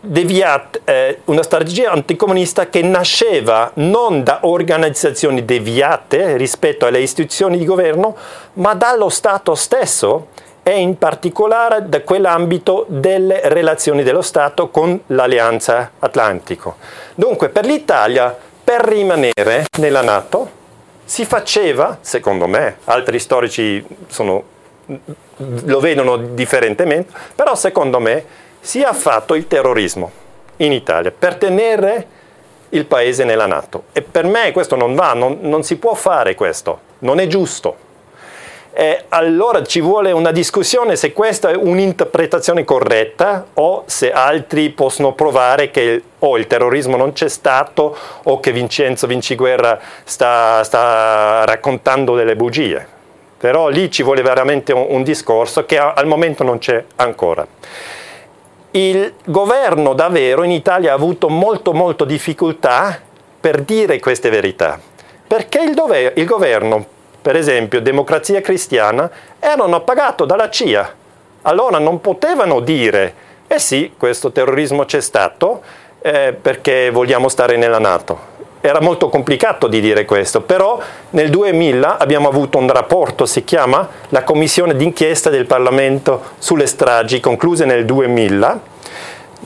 deviat, eh, una strategia anticomunista che nasceva non da organizzazioni deviate rispetto alle istituzioni di governo, ma dallo Stato stesso e in particolare da quell'ambito delle relazioni dello Stato con l'Alleanza Atlantico. Dunque per l'Italia, per rimanere nella Nato, si faceva, secondo me, altri storici sono, lo vedono differentemente, però secondo me si è fatto il terrorismo in Italia per tenere il paese nella Nato. E per me questo non va, non, non si può fare questo, non è giusto. E allora ci vuole una discussione se questa è un'interpretazione corretta o se altri possono provare che oh, il terrorismo non c'è stato o che Vincenzo Vinciguerra sta, sta raccontando delle bugie. Però lì ci vuole veramente un, un discorso che al momento non c'è ancora il governo davvero in Italia ha avuto molto molto difficoltà per dire queste verità, perché il, dover, il governo, per esempio Democrazia Cristiana, erano pagato dalla CIA, allora non potevano dire eh sì, questo terrorismo c'è stato eh, perché vogliamo stare nella Nato. Era molto complicato di dire questo, però nel 2000 abbiamo avuto un rapporto, si chiama la Commissione d'inchiesta del Parlamento sulle stragi, concluse nel 2000,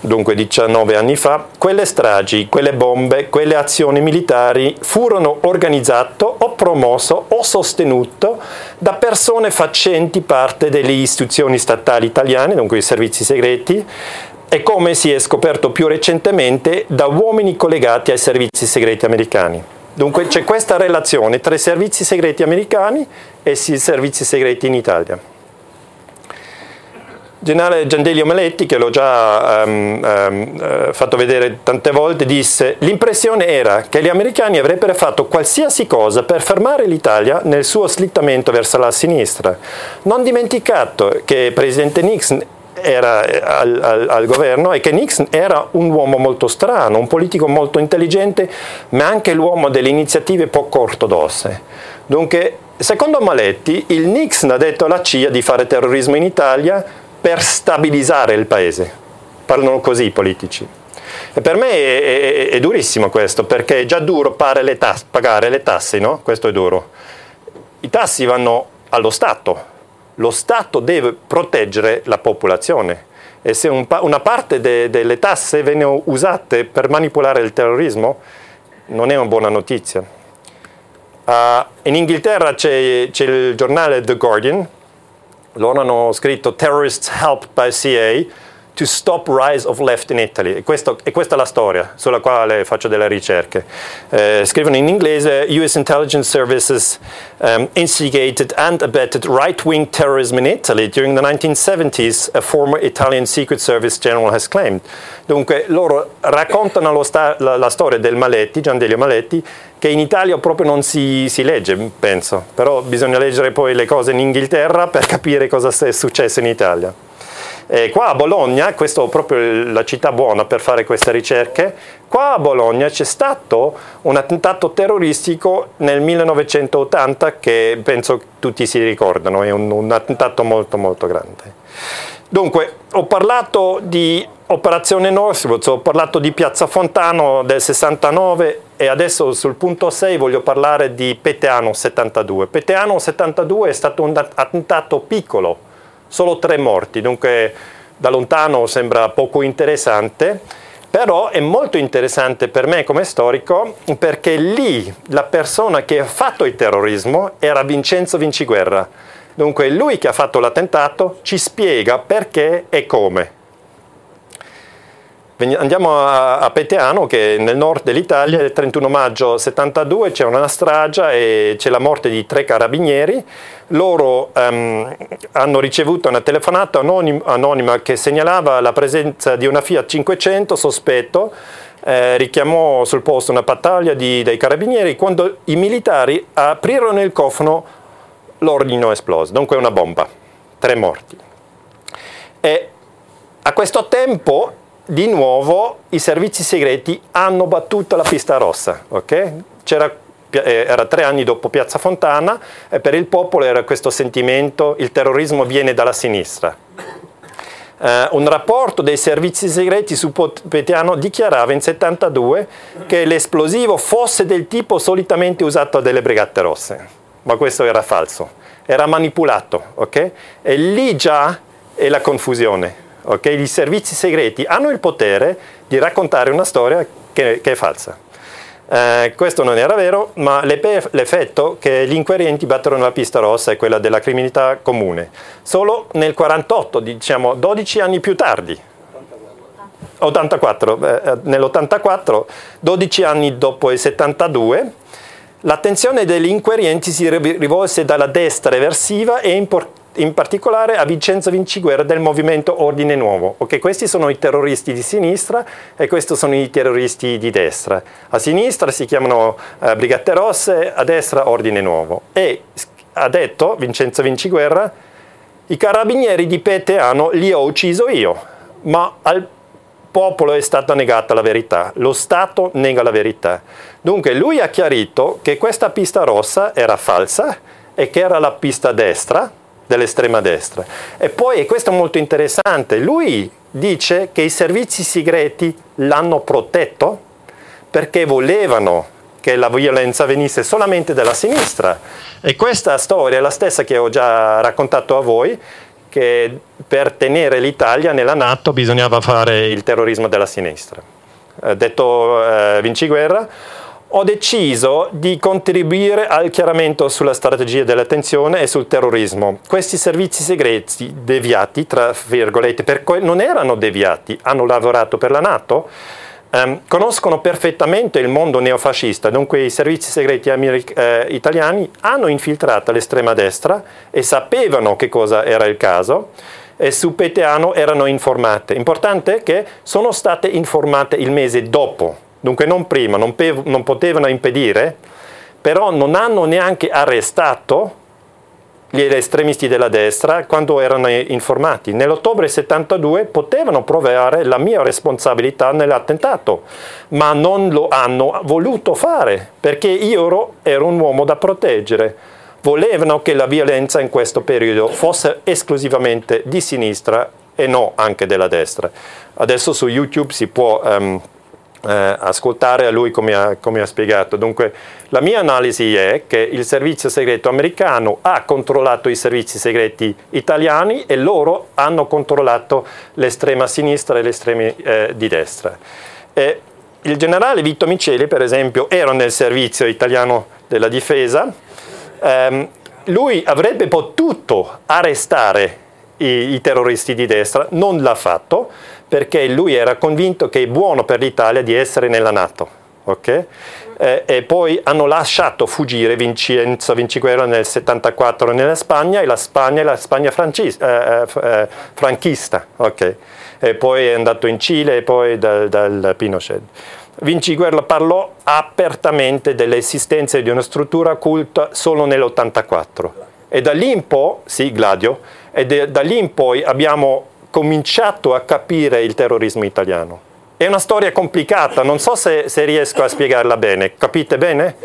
dunque 19 anni fa, quelle stragi, quelle bombe, quelle azioni militari furono organizzate o promosse o sostenute da persone facenti parte delle istituzioni statali italiane, dunque i servizi segreti, e come si è scoperto più recentemente da uomini collegati ai servizi segreti americani. Dunque c'è questa relazione tra i servizi segreti americani e i servizi segreti in Italia. Generale Giandelio Maletti, che l'ho già um, um, fatto vedere tante volte, disse l'impressione era che gli americani avrebbero fatto qualsiasi cosa per fermare l'Italia nel suo slittamento verso la sinistra. Non dimenticato che il presidente Nixon era eh, al, al, al, governo e che Nixon era un uomo molto strano, un politico molto intelligente, ma anche l'uomo delle iniziative poco ortodosse. Dunque, secondo Maletti, il Nixon ha detto alla CIA di fare terrorismo in Italia per stabilizzare il paese. Parlano così i politici. E per me è, è, è, durissimo questo, perché è già duro le tasse, pagare le tasse, no? Questo è duro. I tassi vanno allo Stato, lo Stato deve proteggere la popolazione e se un una parte de- delle tasse vengono usate per manipolare il terrorismo, non è una buona notizia. Uh, in Inghilterra c'è, c'è, il giornale The Guardian, loro hanno scritto Terrorists helped by CIA to stop rise of left in Italy. E, questo, e questa è la storia sulla quale faccio delle ricerche. Eh, scrivono in inglese US intelligence services um, instigated and abetted right-wing terrorism in Italy during the 1970s, a former Italian Secret Service general has claimed. Dunque loro raccontano sta- la, la, storia del Maletti, Giandelio Maletti, che in Italia proprio non si, si, legge, penso, però bisogna leggere poi le cose in Inghilterra per capire cosa è successo in Italia. Eh, qua a Bologna, questa è proprio la città buona per fare queste ricerche, qua a Bologna c'è stato un attentato terroristico nel 1980 che penso tutti si ricordano, è un, un attentato molto molto grande. Dunque, ho parlato di Operazione Northwoods, ho parlato di Piazza Fontano del 69 e adesso sul punto 6 voglio parlare di Peteano 72. Peteano 72 è stato un attentato piccolo, solo tre morti, dunque da lontano sembra poco interessante, però è molto interessante per me come storico perché lì la persona che ha fatto il terrorismo era Vincenzo Vinciguerra. Dunque lui che ha fatto l'attentato ci spiega perché e come. Andiamo a, Peteano, che nel nord dell'Italia, il 31 maggio 72 c'è una strage e c'è la morte di tre carabinieri. Loro um, hanno ricevuto una telefonata anonim- anonima che segnalava la presenza di una Fiat 500 sospetto. Eh, richiamò sul posto una battaglia di, dei carabinieri. Quando i militari aprirono il cofano, l'ordine esplose. Dunque una bomba. Tre morti. E a questo tempo di nuovo i servizi segreti hanno battuto la pista rossa, okay? Eh, era tre anni dopo Piazza Fontana e per il popolo era questo sentimento, il terrorismo viene dalla sinistra. Uh, un rapporto dei servizi segreti su Petiano dichiarava in 72 che l'esplosivo fosse del tipo solitamente usato dalle Brigate Rosse, ma questo era falso era manipolato, ok? E lì già è la confusione. Okay? I servizi segreti hanno il potere di raccontare una storia che, che è falsa. Eh, questo non era vero, ma l'effetto che gli inquirenti batterono la pista rossa è quella della criminalità comune. Solo nel 48, diciamo 12 anni più tardi, 84, eh, nell'84, 12 anni dopo il 72, l'attenzione degli inquirenti si rivolse dalla destra eversiva e importante in particolare a Vincenzo Vinciguerra del movimento Ordine Nuovo. Okay, questi sono i terroristi di sinistra e questi sono i terroristi di destra. A sinistra si chiamano uh, Brigate Rosse, a destra Ordine Nuovo. E ha detto Vincenzo Vinciguerra, i carabinieri di Peteano li ho ucciso io, ma al popolo è stata negata la verità, lo Stato nega la verità. Dunque lui ha chiarito che questa pista rossa era falsa e che era la pista destra, dell'estrema destra. E poi, e questo è molto interessante, lui dice che i servizi segreti l'hanno protetto perché volevano che la violenza venisse solamente dalla sinistra. E questa storia è la stessa che ho già raccontato a voi, che per tenere l'Italia nella Nato bisognava fare il terrorismo della sinistra. Eh, detto eh, Vinci Guerra, ho deciso di contribuire al chiarimento sulla strategia dell'attenzione e sul terrorismo. Questi servizi segreti deviati, tra virgolette, perché non erano deviati, hanno lavorato per la Nato, ehm, conoscono perfettamente il mondo neofascista, dunque i servizi segreti americ- eh, italiani hanno infiltrato l'estrema destra e sapevano che cosa era il caso e su Peteano erano informate. Importante che sono state informate il mese dopo dunque non prima, non, pe- non potevano impedire, però non hanno neanche arrestato gli estremisti della destra quando erano informati. Nell'ottobre 72 potevano provare la mia responsabilità nell'attentato, ma non lo hanno voluto fare perché io ero un uomo da proteggere. Volevano che la violenza in questo periodo fosse esclusivamente di sinistra e no anche della destra. Adesso su YouTube si può um, eh, ascoltare a lui come ha, come ha, spiegato. Dunque, la mia analisi è che il servizio segreto americano ha controllato i servizi segreti italiani e loro hanno controllato l'estrema sinistra e l'estrema eh, di destra. E il generale Vito Miceli, per esempio, era nel servizio italiano della difesa. Um, lui avrebbe potuto arrestare i, i terroristi di destra, non l'ha fatto perché lui era convinto che è buono per l'Italia di essere nella Nato. Okay? Eh, e poi hanno lasciato fuggire Vincenzo Vinciguerra nel 74 nella Spagna e la Spagna è la Spagna francis- eh, eh, franchista. Okay? E poi è andato in Cile e poi dal, dal Pinochet. Vinciguerra parlò apertamente dell'esistenza di una struttura occulta solo nell'84. E da lì in poi, sì, Gladio, e de, da lì in poi abbiamo cominciato a capire il terrorismo italiano. È una storia complicata, non so se, se riesco a spiegarla bene. Capite bene?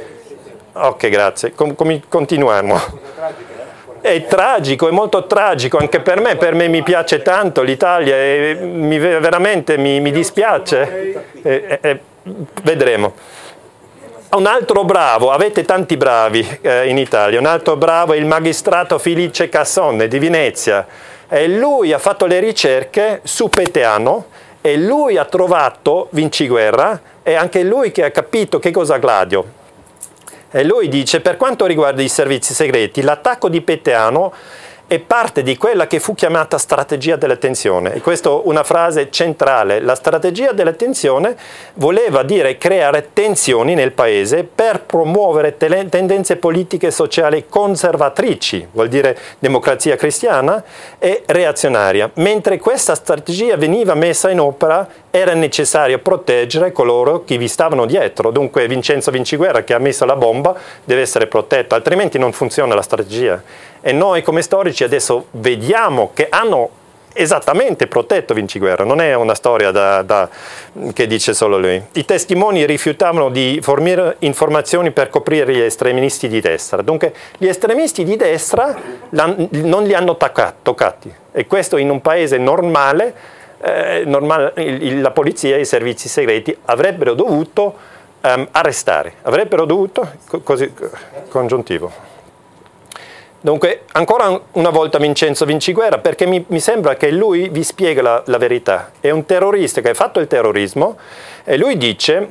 Ok, grazie. Com- com- continuiamo. È tragico, è molto tragico anche per me, per me mi piace tanto l'Italia e mi, veramente mi, mi dispiace. E, e, vedremo. Un altro bravo, avete tanti bravi eh, in Italia, un altro bravo è il magistrato Felice Cassone di Venezia e lui ha fatto le ricerche su Peteano e lui ha trovato Vinciguerra e anche lui che ha capito che cosa Gladio. E lui dice, per quanto riguarda i servizi segreti, l'attacco di Peteano è parte di quella che fu chiamata strategia dell'attenzione. E questa è una frase centrale. La strategia dell'attenzione voleva dire creare tensioni nel paese per promuovere te- tendenze politiche e sociali conservatrici, vuol dire democrazia cristiana, e reazionaria. Mentre questa strategia veniva messa in opera era necessario proteggere coloro che vi stavano dietro. Dunque Vincenzo Vinciguerra che ha messo la bomba deve essere protetto, altrimenti non funziona la strategia. E noi come storici adesso vediamo che hanno esattamente protetto Vinciguerra, non è una storia da, da, che dice solo lui. I testimoni rifiutavano di fornire informazioni per coprire gli estremisti di destra, dunque gli estremisti di destra non li hanno toccati e questo in un paese normale, eh, normale la polizia e i servizi segreti avrebbero dovuto um, arrestare, avrebbero dovuto, così, congiuntivo. Dunque, ancora una volta Vincenzo Vinciguerra, perché mi, mi sembra che lui vi spiega la, la, verità. È un terrorista che ha fatto il terrorismo e lui dice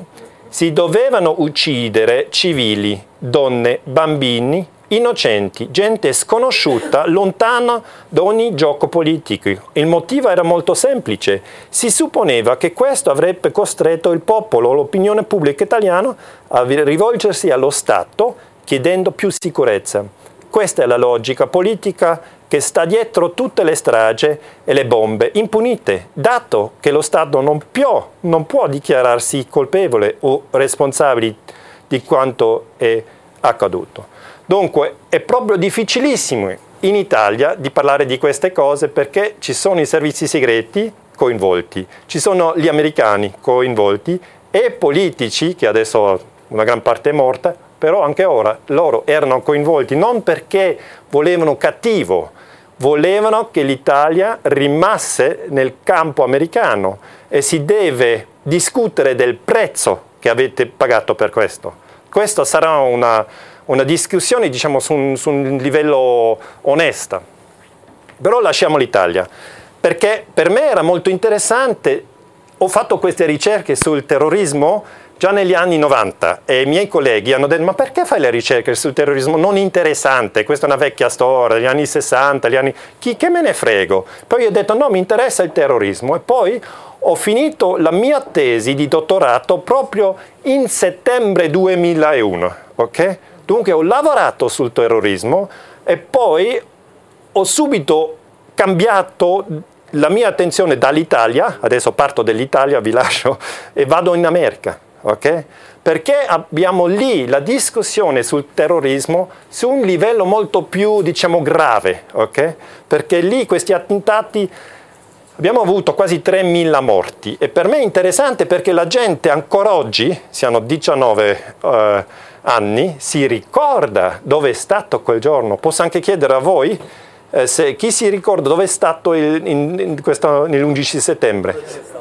si dovevano uccidere civili, donne, bambini, innocenti, gente sconosciuta, lontana da ogni gioco politico. Il motivo era molto semplice. Si supponeva che questo avrebbe costretto il popolo, l'opinione pubblica italiana, a rivolgersi allo Stato chiedendo più sicurezza. Questa è la logica politica che sta dietro tutte le strage e le bombe impunite, dato che lo Stato non può, non può dichiararsi colpevole o responsabile di quanto è accaduto. Dunque è proprio difficilissimo in Italia di parlare di queste cose perché ci sono i servizi segreti coinvolti, ci sono gli americani coinvolti e politici, che adesso una gran parte è morta, però anche ora loro erano coinvolti non perché volevano cattivo, volevano che l'Italia rimasse nel campo americano e si deve discutere del prezzo che avete pagato per questo. Questa sarà una, una discussione diciamo, su, un, su un livello onesto. Però lasciamo l'Italia, perché per me era molto interessante, ho fatto queste ricerche sul terrorismo già negli anni 90 e i miei colleghi hanno detto ma perché fai le ricerche sul terrorismo non interessante, questa è una vecchia storia, gli anni 60, gli anni... Chi, che me ne frego? Poi ho detto no, mi interessa il terrorismo e poi ho finito la mia tesi di dottorato proprio in settembre 2001, ok? Dunque ho lavorato sul terrorismo e poi ho subito cambiato la mia attenzione dall'Italia, adesso parto dall'Italia, vi lascio, e vado in America ok? Perché abbiamo lì la discussione sul terrorismo su un livello molto più, diciamo, grave, ok? Perché lì questi attentati abbiamo avuto quasi 3.000 morti e per me è interessante perché la gente ancora oggi, siamo 19 eh, anni, si ricorda dove è stato quel giorno. Posso anche chiedere a voi eh, se chi si ricorda dove è stato il, in, in questo, nell'11 settembre?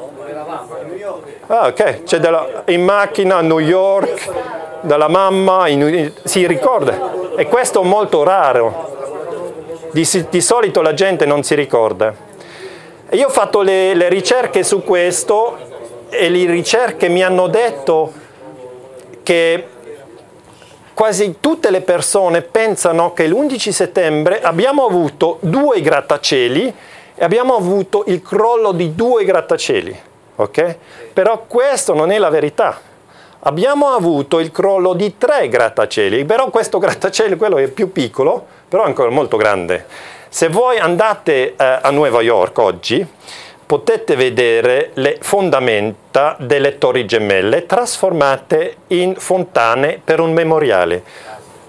Ah, ok, c'è della, in macchina a New York, dalla mamma, in, si ricorda. E questo è molto raro. Di, di, solito la gente non si ricorda. E io ho fatto le, le ricerche su questo e le ricerche mi hanno detto che quasi tutte le persone pensano che l'11 settembre abbiamo avuto due grattacieli e abbiamo avuto il crollo di due grattacieli ok? Però questo non è la verità. Abbiamo avuto il crollo di tre grattacieli, però questo grattacielo quello è più piccolo, però ancora molto grande. Se voi andate eh, a Nuova York oggi, potete vedere le fondamenta delle torri gemelle trasformate in fontane per un memoriale.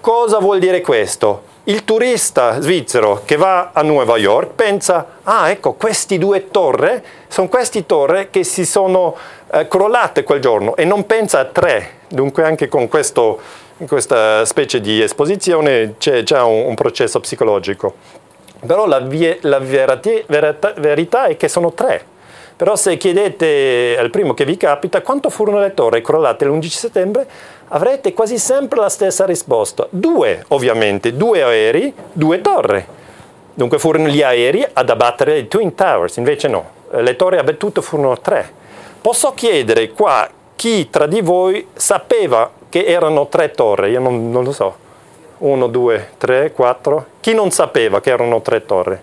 Cosa vuol dire questo? Il turista svizzero che va a Nuova York pensa, ah ecco, queste due torri sono queste torri che si sono eh, crollate quel giorno e non pensa a tre. Dunque anche con questo, questa specie di esposizione c'è già un, un processo psicologico. Però la, vie, la verati, verità, verità è che sono tre. Però se chiedete al primo che vi capita quanto furono le torri crollate l'11 settembre, avrete quasi sempre la stessa risposta. Due, ovviamente, due aerei, due torri. Dunque furono gli aerei ad abbattere i Twin Towers, invece no, le torri abbattute furono tre. Posso chiedere qua chi tra di voi sapeva che erano tre torri? Io non, non lo so. Uno, due, tre, quattro. Chi non sapeva che erano tre torri?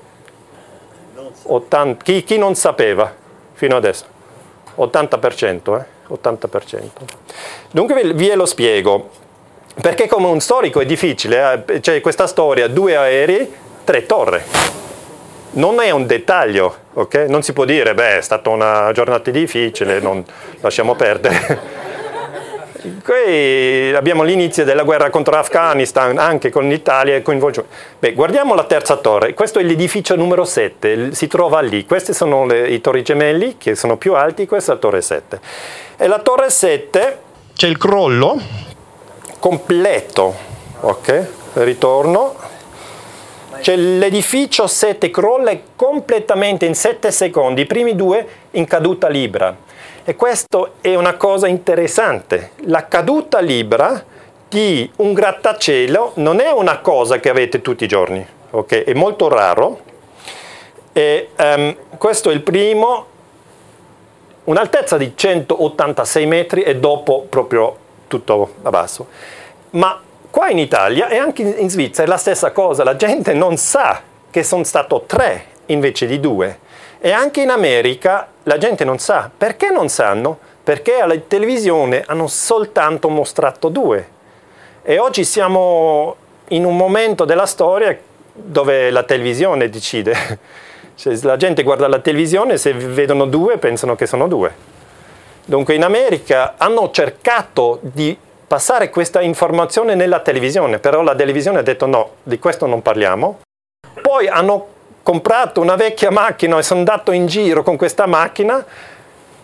80, chi, chi non sapeva fino adesso? 80%, eh? 80%. Dunque vi lo spiego, perché come un storico è difficile, eh? c'è questa storia, due aerei, tre torri. Non è un dettaglio, ok? Non si può dire, beh, è stata una giornata difficile, non, lasciamo perdere. Qui abbiamo l'inizio della guerra contro l'Afghanistan, anche con l'Italia e coinvolgimento. Beh, guardiamo la terza torre, questo è l'edificio numero 7, si trova lì, questi sono le, i torri gemelli che sono più alti, questa è la torre 7. E la torre 7 c'è il crollo completo, ok? Ritorno. C'è l'edificio 7 crolla completamente in 7 secondi, i primi due in caduta libera. E questo è una cosa interessante. La caduta libera di un grattacielo non è una cosa che avete tutti i giorni, ok? È molto raro. E, um, questo è il primo, un'altezza di 186 metri e dopo proprio tutto a basso. Ma qua in Italia e anche in Svizzera è la stessa cosa, la gente non sa che sono stato tre invece di due. E anche in America la gente non sa. Perché non sanno? Perché alla televisione hanno soltanto mostrato due. E oggi siamo in un momento della storia dove la televisione decide. Cioè, la gente guarda la televisione, se vedono due pensano che sono due. Dunque in America hanno cercato di passare questa informazione nella televisione, però la televisione ha detto no, di questo non parliamo. Poi hanno comprato una vecchia macchina e sono andato in giro con questa macchina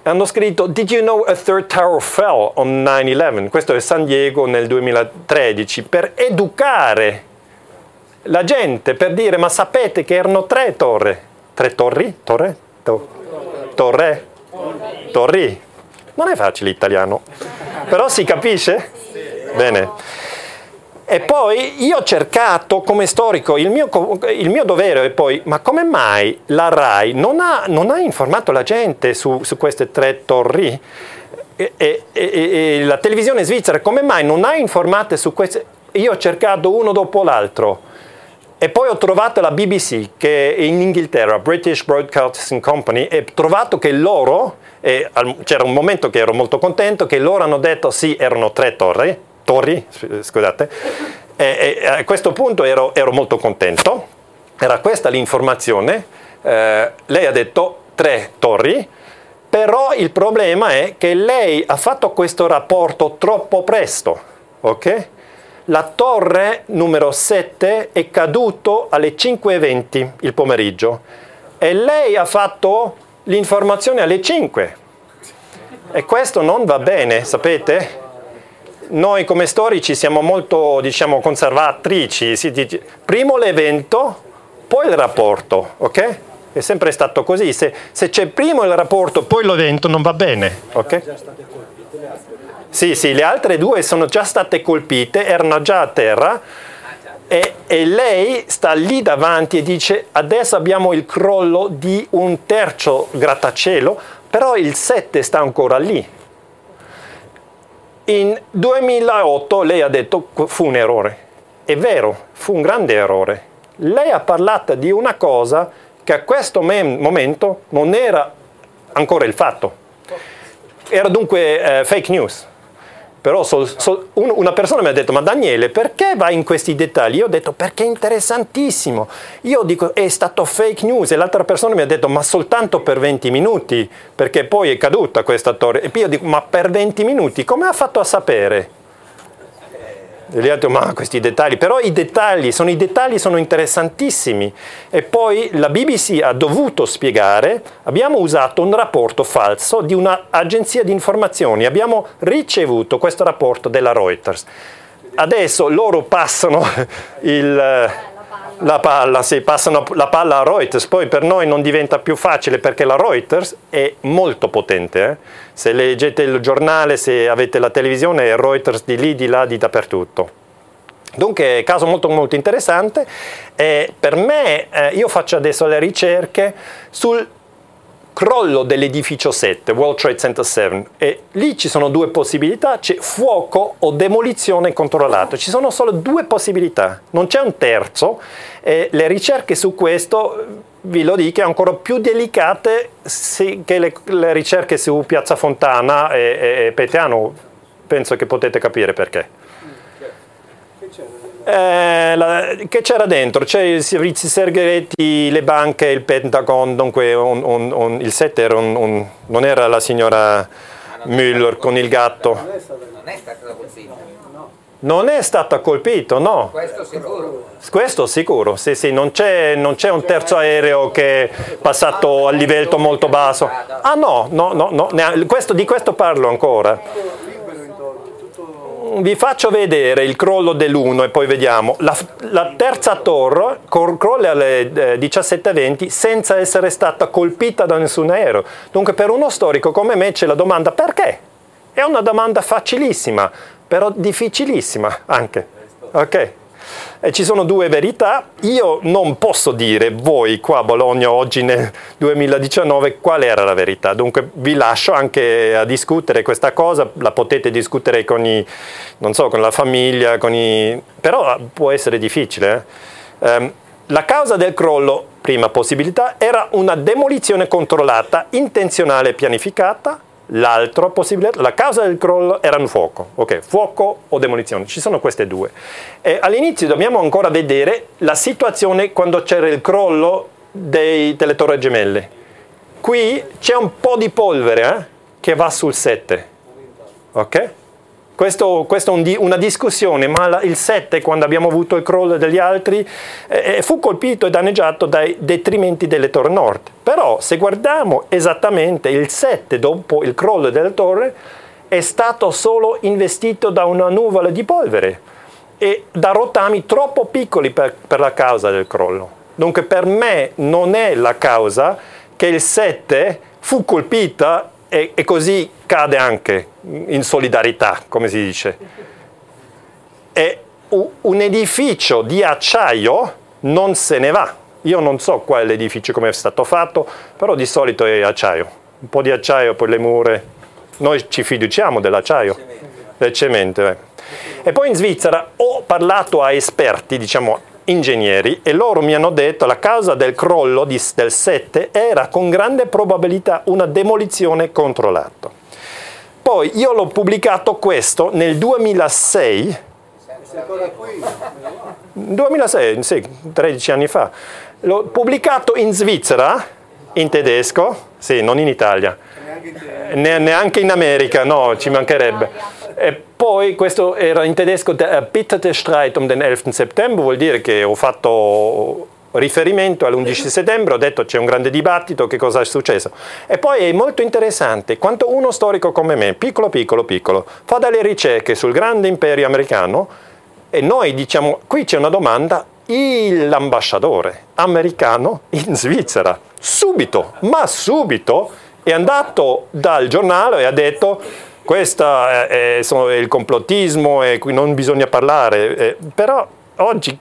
hanno scritto Did you know a third tower fell on 9-11? Questo è San Diego nel 2013 per educare la gente, per dire ma sapete che erano tre torri? Tre torri? Torre? To- torre? Torri? Non è facile l'italiano, però si capisce? Bene. E poi io ho cercato come storico, il mio, il mio dovere è poi, ma come mai la RAI non ha, non ha informato la gente su, su queste tre torri? E, e, e, la televisione svizzera come mai non ha informato su queste? Io ho cercato uno dopo l'altro e poi ho trovato la BBC che è in Inghilterra, British Broadcasting Company, e ho trovato che loro, c'era un momento che ero molto contento, che loro hanno detto sì, erano tre torri, torri, scusate, e, e a questo punto ero, ero, molto contento, era questa l'informazione, eh, lei ha detto tre torri, però il problema è che lei ha fatto questo rapporto troppo presto, ok? La torre numero 7 è caduto alle 5.20 il pomeriggio e lei ha fatto l'informazione alle 5 e questo non va bene, sapete? Noi come storici siamo molto diciamo, conservatrici, prima l'evento, poi il rapporto, ok? È sempre stato così, se, se c'è prima il rapporto, poi l'evento non va bene, ok? Sì, sì, le altre due sono già state colpite, erano già a terra. E, e lei sta lì davanti e dice adesso abbiamo il crollo di un terzo grattacielo, però il 7 sta ancora lì in 2008 lei ha detto che fu un errore. È vero, fu un grande errore. Lei ha parlato di una cosa che a questo momento non era ancora il fatto. Era dunque eh, fake news. Però so, so, un, una persona mi ha detto, ma Daniele, perché vai in questi dettagli? Io ho detto, perché è interessantissimo. Io dico, è stato fake news. E l'altra persona mi ha detto, ma soltanto per 20 minuti, perché poi è caduta questa torre. E poi io dico, ma per 20 minuti, come ha fatto a sapere? E gli detto, ma questi dettagli, però i dettagli, sono, i dettagli sono interessantissimi. E poi la BBC ha dovuto spiegare, abbiamo usato un rapporto falso di un'agenzia di informazioni, abbiamo ricevuto questo rapporto della Reuters. Adesso loro passano il la palla, sì, passano la palla a Reuters, poi per noi non diventa più facile perché la Reuters è molto potente. Eh? Se leggete il giornale, se avete la televisione, è Reuters di lì, di là, di dappertutto. Dunque, caso molto molto interessante. Eh, per me, eh, io faccio adesso le ricerche sul crollo dell'edificio 7, World Trade Center 7, e lì ci sono due possibilità, c'è fuoco o demolizione controllata, ci sono solo due possibilità, non c'è un terzo, e le ricerche su questo, vi lo dico, sono ancora più delicate che le, le, ricerche su Piazza Fontana e, e, e Peteano, penso che potete capire perché. Eh, la, che c'era dentro? C'è i servizi segreti, le banche, il Pentagon, dunque un, un, un, il set era non era la signora Müller con il gatto. Non è stata colpita. Non è stata colpita, no. Questo sicuro. Questo sicuro, sì, sì, non c'è, non c'è un terzo aereo che è passato a livello molto basso. Ah no, no, no, no. Questo, di questo parlo ancora vi faccio vedere il crollo dell'1 e poi vediamo. La, la terza torre crolla alle eh, 17.20 senza essere stata colpita da nessun aereo. Dunque per uno storico come me c'è la domanda perché? È una domanda facilissima, però difficilissima anche. Ok? E ci sono due verità. Io non posso dire voi qua a Bologna oggi nel 2019 qual era la verità. Dunque vi lascio anche a discutere questa cosa, la potete discutere con, i, so, con la famiglia, con i... però può essere difficile. Eh? Um, la causa del crollo, prima possibilità, era una demolizione controllata, intenzionale e pianificata L'altra possibilità, la causa del crollo era un fuoco, ok, fuoco o demolizione, ci sono queste due. E all'inizio dobbiamo ancora vedere la situazione quando c'era il crollo dei, delle torri gemelle. Qui c'è un po' di polvere eh, che va sul 7, ok? Questo, questa è una discussione, ma il 7, quando abbiamo avuto il crollo degli altri, eh, fu colpito e danneggiato dai detrimenti delle torri nord. Però se guardiamo esattamente il 7 dopo il crollo delle torri, è stato solo investito da una nuvola di polvere e da rotami troppo piccoli per, per la causa del crollo. Dunque per me non è la causa che il 7 fu colpita e, e così cade anche in solidarietà, come si dice. E un edificio di acciaio non se ne va. Io non so qual è l'edificio, come è stato fatto, però di solito è acciaio. Un po' di acciaio, poi le mura. Noi ci fiduciamo dell'acciaio, del cemento. Eh. E poi in Svizzera ho parlato a esperti, diciamo ingegneri e loro mi hanno detto che la causa del crollo di, del 7 era con grande probabilità una demolizione controllata. Poi io l'ho pubblicato questo nel 2006. 2006, sì, 13 anni fa. L'ho pubblicato in Svizzera, in tedesco, sì, non in Italia, neanche in America, no, ci mancherebbe poi questo era in tedesco der erbitterte Streit um den 11. September, vuol dire che ho fatto riferimento all'11 settembre, ho detto c'è un grande dibattito, che cosa è successo. E poi è molto interessante quanto uno storico come me, piccolo, piccolo, piccolo, fa delle ricerche sul grande imperio americano e noi diciamo, qui c'è una domanda, l'ambasciatore americano in Svizzera, subito, ma subito, è andato dal giornale e ha detto questo è, è, il complottismo e qui non bisogna parlare, eh, però oggi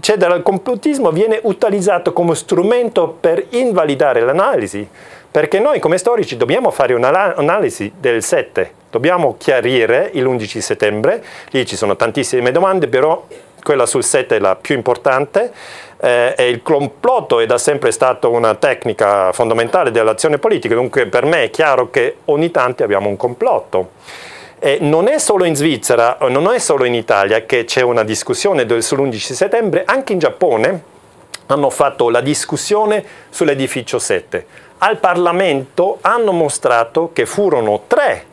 cioè, il complottismo viene utilizzato come strumento per invalidare l'analisi, perché noi come storici dobbiamo fare un'analisi del 7, dobbiamo chiarire l'11 settembre, lì ci sono tantissime domande, però quella sul 7 è la più importante, eh, e il complotto è da sempre stato una tecnica fondamentale dell'azione politica, dunque per me è chiaro che ogni tanto abbiamo un complotto. E non è solo in Svizzera, non è solo in Italia che c'è una discussione sull'11 settembre, anche in Giappone hanno fatto la discussione sull'edificio 7. Al Parlamento hanno mostrato che furono tre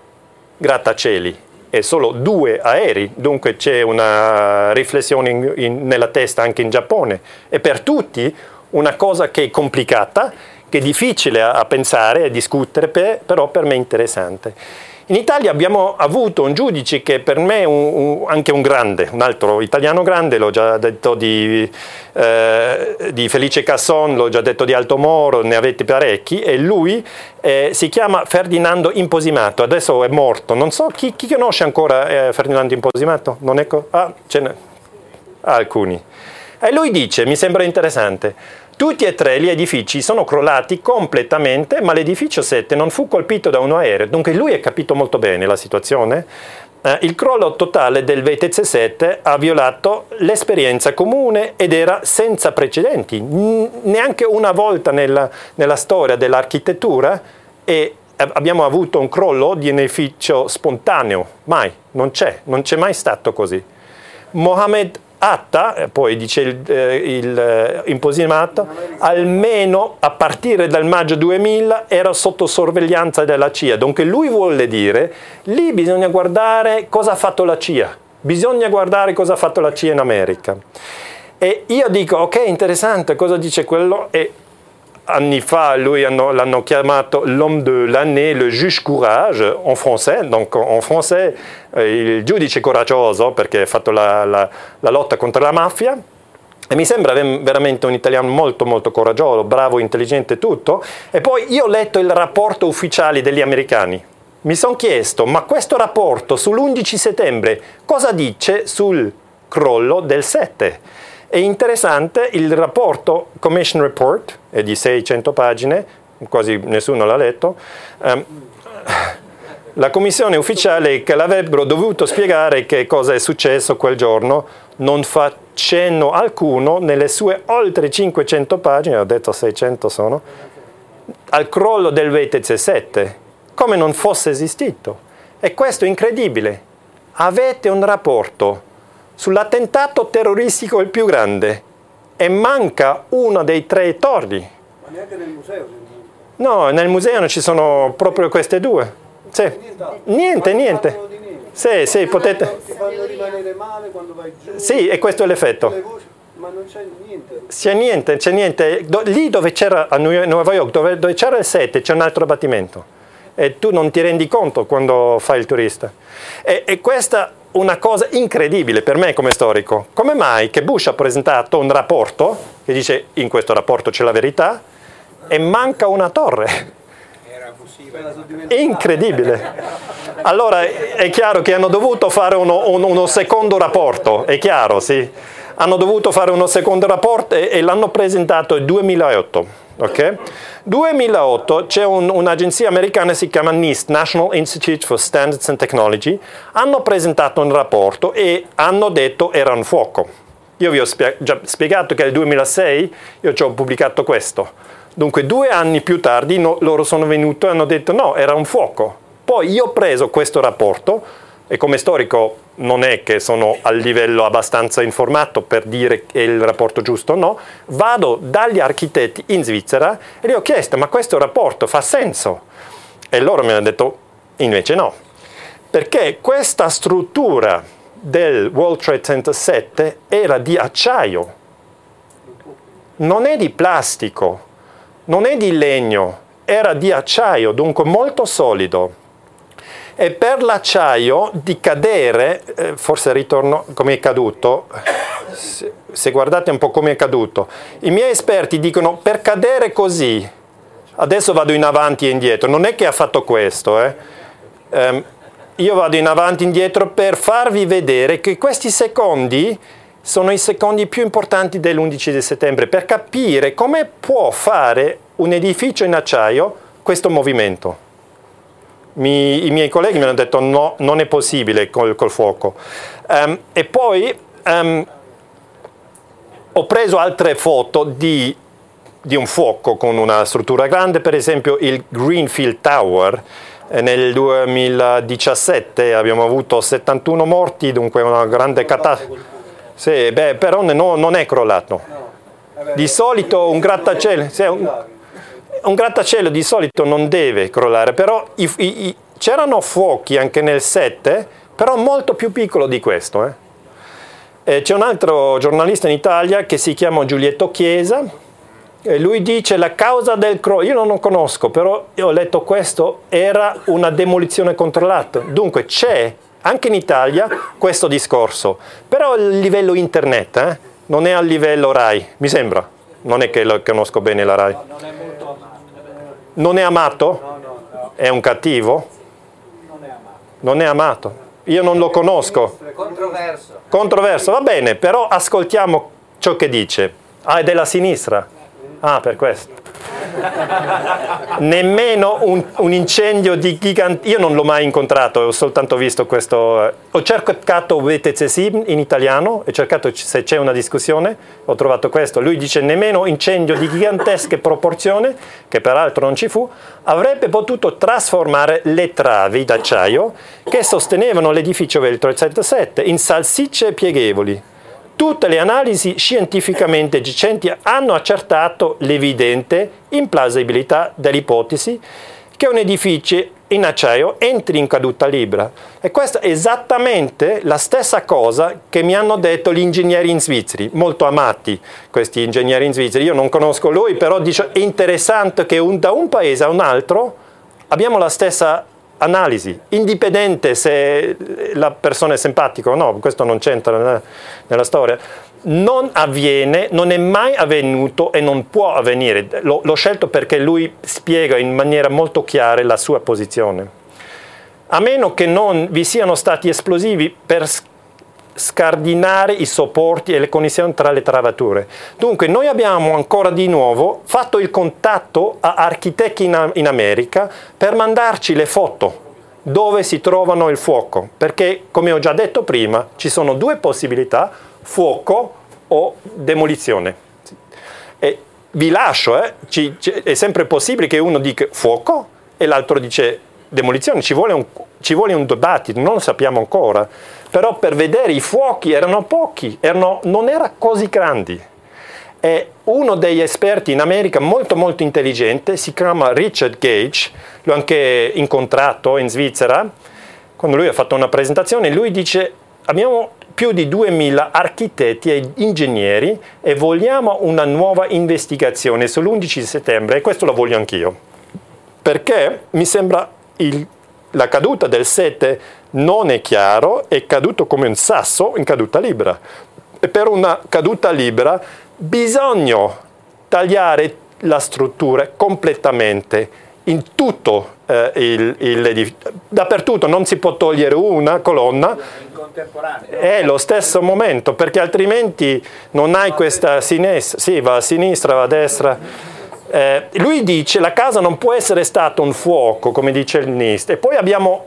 grattacieli e solo due aerei, dunque c'è una riflessione in, in, nella testa anche in Giappone. E per tutti una cosa che è complicata, che è difficile a, a pensare e discutere, per, però per me interessante. In Italia abbiamo avuto un giudice che per me è un, un, anche un grande, un altro italiano grande, l'ho già detto di, eh, di Felice Casson, l'ho già detto di Alto Moro, ne avete parecchi, e lui eh, si chiama Ferdinando Imposimato, adesso è morto, non so chi, chi conosce ancora eh, Ferdinando Imposimato? Non è co- ah, ce n'è alcuni. E lui dice, mi sembra interessante, tutti e tre gli edifici sono crollati completamente, ma l'edificio 7 non fu colpito da un aereo, dunque lui ha capito molto bene la situazione. Eh, il crollo totale del VTC 7 ha violato l'esperienza comune ed era senza precedenti, neanche una volta nella, nella storia dell'architettura e abbiamo avuto un crollo di un edificio spontaneo, mai, non c'è, non c'è mai stato così. Mohammed Atta, eh, poi dice il, eh, il eh, imposimato, almeno a partire dal maggio 2000 era sotto sorveglianza della CIA. Dunque lui vuole dire, lì bisogna guardare cosa ha fatto la CIA, bisogna guardare cosa ha fatto la CIA in America. E io dico, ok, interessante, cosa dice quello? E anni fa, lui hanno, l'hanno chiamato l'homme de l'année, le juge courage, en français, donc en français eh, il giudice coraggioso perché ha fatto la, la, la, lotta contro la mafia. E mi sembra veramente un italiano molto molto coraggioso, bravo, intelligente, tutto. E poi io ho letto il rapporto ufficiale degli americani. mi sono chiesto, ma questo rapporto sull'11 settembre cosa dice sul crollo del 7? È interessante, il rapporto, Commission Report, è di 600 pagine, quasi nessuno l'ha letto, um, la commissione ufficiale che l'avrebbero dovuto spiegare che cosa è successo quel giorno non fa cenno alcuno nelle sue oltre 500 pagine, ho detto 600 sono, al crollo del VTC 7, come non fosse esistito. E questo è incredibile. Avete un rapporto sull'attentato terroristico il più grande e manca uno dei tre torri. Ma neanche nel museo? No, nel museo non ci sono proprio queste due. Sì. Niente, niente. Sì, sì, potete... Ti fanno rimanere male quando vai giù. Sì, e questo è l'effetto. Ma non c'è niente. C'è niente, c'è niente. Do- lì dove c'era, a New- Nuova York, dove, dove c'era il 7, c'è un altro abbattimento. E tu non ti rendi conto quando fai il turista. E, e questa una cosa incredibile per me come storico. Come mai che Bush ha presentato un rapporto che dice in questo rapporto c'è la verità e manca una torre? Incredibile. Allora è chiaro che hanno dovuto fare uno, uno, uno secondo rapporto, è chiaro, sì. Hanno dovuto fare uno secondo rapporto e, e l'hanno presentato nel 2008. Ok? 2008 c'è un, un'agenzia americana si chiama NIST, National Institute for Standards and Technology, hanno presentato un rapporto e hanno detto era un fuoco. Io vi ho spie- già spiegato che nel 2006 io ci ho pubblicato questo. Dunque due anni più tardi no, loro sono venuti e hanno detto no, era un fuoco. Poi io ho preso questo rapporto e come storico non è che sono a livello abbastanza informato per dire che è il rapporto giusto o no, vado dagli architetti in Svizzera e gli ho chiesto ma questo rapporto fa senso? E loro mi hanno detto invece no, perché questa struttura del World Trade Center 7 era di acciaio, non è di plastico, non è di legno, era di acciaio, dunque molto solido e per l'acciaio di cadere, eh, forse ritorno come è caduto, se, guardate un po' come è caduto, i miei esperti dicono per cadere così, adesso vado in avanti e indietro, non è che ha fatto questo, eh. Um, io vado in avanti e indietro per farvi vedere che questi secondi sono i secondi più importanti dell'11 di settembre, per capire come può fare un edificio in acciaio questo movimento mi, i miei colleghi mi hanno detto no, non è possibile col, col fuoco. Um, e poi um, ho preso altre foto di, di, un fuoco con una struttura grande, per esempio il Greenfield Tower. Eh, nel 2017 abbiamo avuto 71 morti, dunque una grande catastrofe. Sì, beh, però no, non è crollato. Di solito un grattacielo... Sì, un, un grattacielo di solito non deve crollare, però i, i, c'erano fuochi anche nel 7, però molto più piccolo di questo. Eh. c'è un altro giornalista in Italia che si chiama Giulietto Chiesa, e lui dice la causa del crollo, io non lo conosco, però ho letto questo, era una demolizione controllata. Dunque c'è anche in Italia questo discorso, però a livello internet, eh? non è a livello RAI, mi sembra. Non è che conosco bene la RAI. Non è amato. È amato? No, no, no. È un cattivo? Non è amato. Non è amato. Io non lo conosco. Controverso. Controverso, va bene, però ascoltiamo ciò che dice. Ah, è della sinistra. Ah, per questo. Nemmeno un, un, incendio di gigante. Io non l'ho mai incontrato, ho soltanto visto questo. Eh, ho cercato VTC in italiano, ho cercato se c'è una discussione, ho trovato questo. Lui dice nemmeno incendio di gigantesche proporzioni, che peraltro non ci fu, avrebbe potuto trasformare le travi d'acciaio che sostenevano l'edificio del 307 in salsicce pieghevoli Tutte le analisi scientificamente recenti hanno accertato l'evidente implausibilità dell'ipotesi che un edificio in acciaio entri in caduta libera. E questa è esattamente la stessa cosa che mi hanno detto gli ingegneri in Svizzera, molto amati questi ingegneri in Svizzera. Io non conosco lui, però dice, è interessante che un, da un paese a un altro abbiamo la stessa analisi, indipendente se la persona è simpatica o no, questo non c'entra nella, nella storia, non avviene, non è mai avvenuto e non può avvenire. L'ho, l'ho, scelto perché lui spiega in maniera molto chiara la sua posizione. a meno che non vi siano stati esplosivi per scardinare i sopporti e le connessioni tra le travature. Dunque noi abbiamo ancora di nuovo fatto il contatto a architetti in, in America per mandarci le foto dove si trovano il fuoco, perché come ho già detto prima ci sono due possibilità, fuoco o demolizione. E vi lascio, eh, ci, ci, è sempre possibile che uno dica fuoco e l'altro dice demolizione, ci vuole un, ci vuole un dibattito, non lo sappiamo ancora, però per vedere i fuochi erano pochi, erano, non erano così grandi. E uno degli esperti in America molto molto intelligente si chiama Richard Gage, l'ho anche incontrato in Svizzera, quando lui ha fatto una presentazione, lui dice abbiamo più di 2000 architetti e ingegneri e vogliamo una nuova investigazione sull'11 settembre e questo lo voglio anch'io. Perché mi sembra il, la caduta del 7 non è chiaro, è caduto come un sasso in caduta libera. E per una caduta libera bisogna tagliare la struttura completamente in tutto eh, il, il, dappertutto non si può togliere una colonna. È lo stesso momento perché altrimenti non hai questa sinistra sì va a sinistra va a destra eh, lui dice la casa non può essere stato un fuoco, come dice il NIST, e poi abbiamo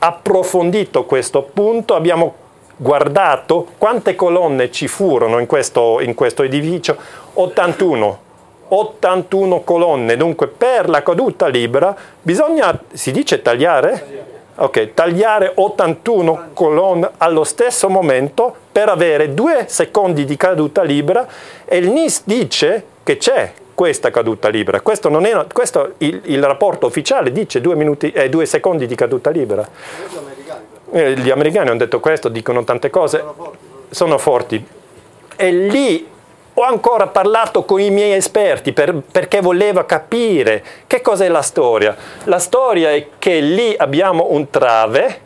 approfondito questo punto, abbiamo guardato quante colonne ci furono in questo, in questo edificio, 81. 81 colonne, dunque per la caduta libera bisogna, si dice tagliare? Ok, tagliare 81 colonne allo stesso momento per avere due secondi di caduta libera e il NIST dice che c'è questa caduta libera. Questo, non è, questo il, il, rapporto ufficiale dice due, minuti, eh, due secondi di caduta libera. Eh, gli americani hanno detto questo, dicono tante cose, sono forti. Sono forti. E lì ho ancora parlato con i miei esperti per, perché volevo capire che cos'è la storia. La storia è che lì abbiamo un trave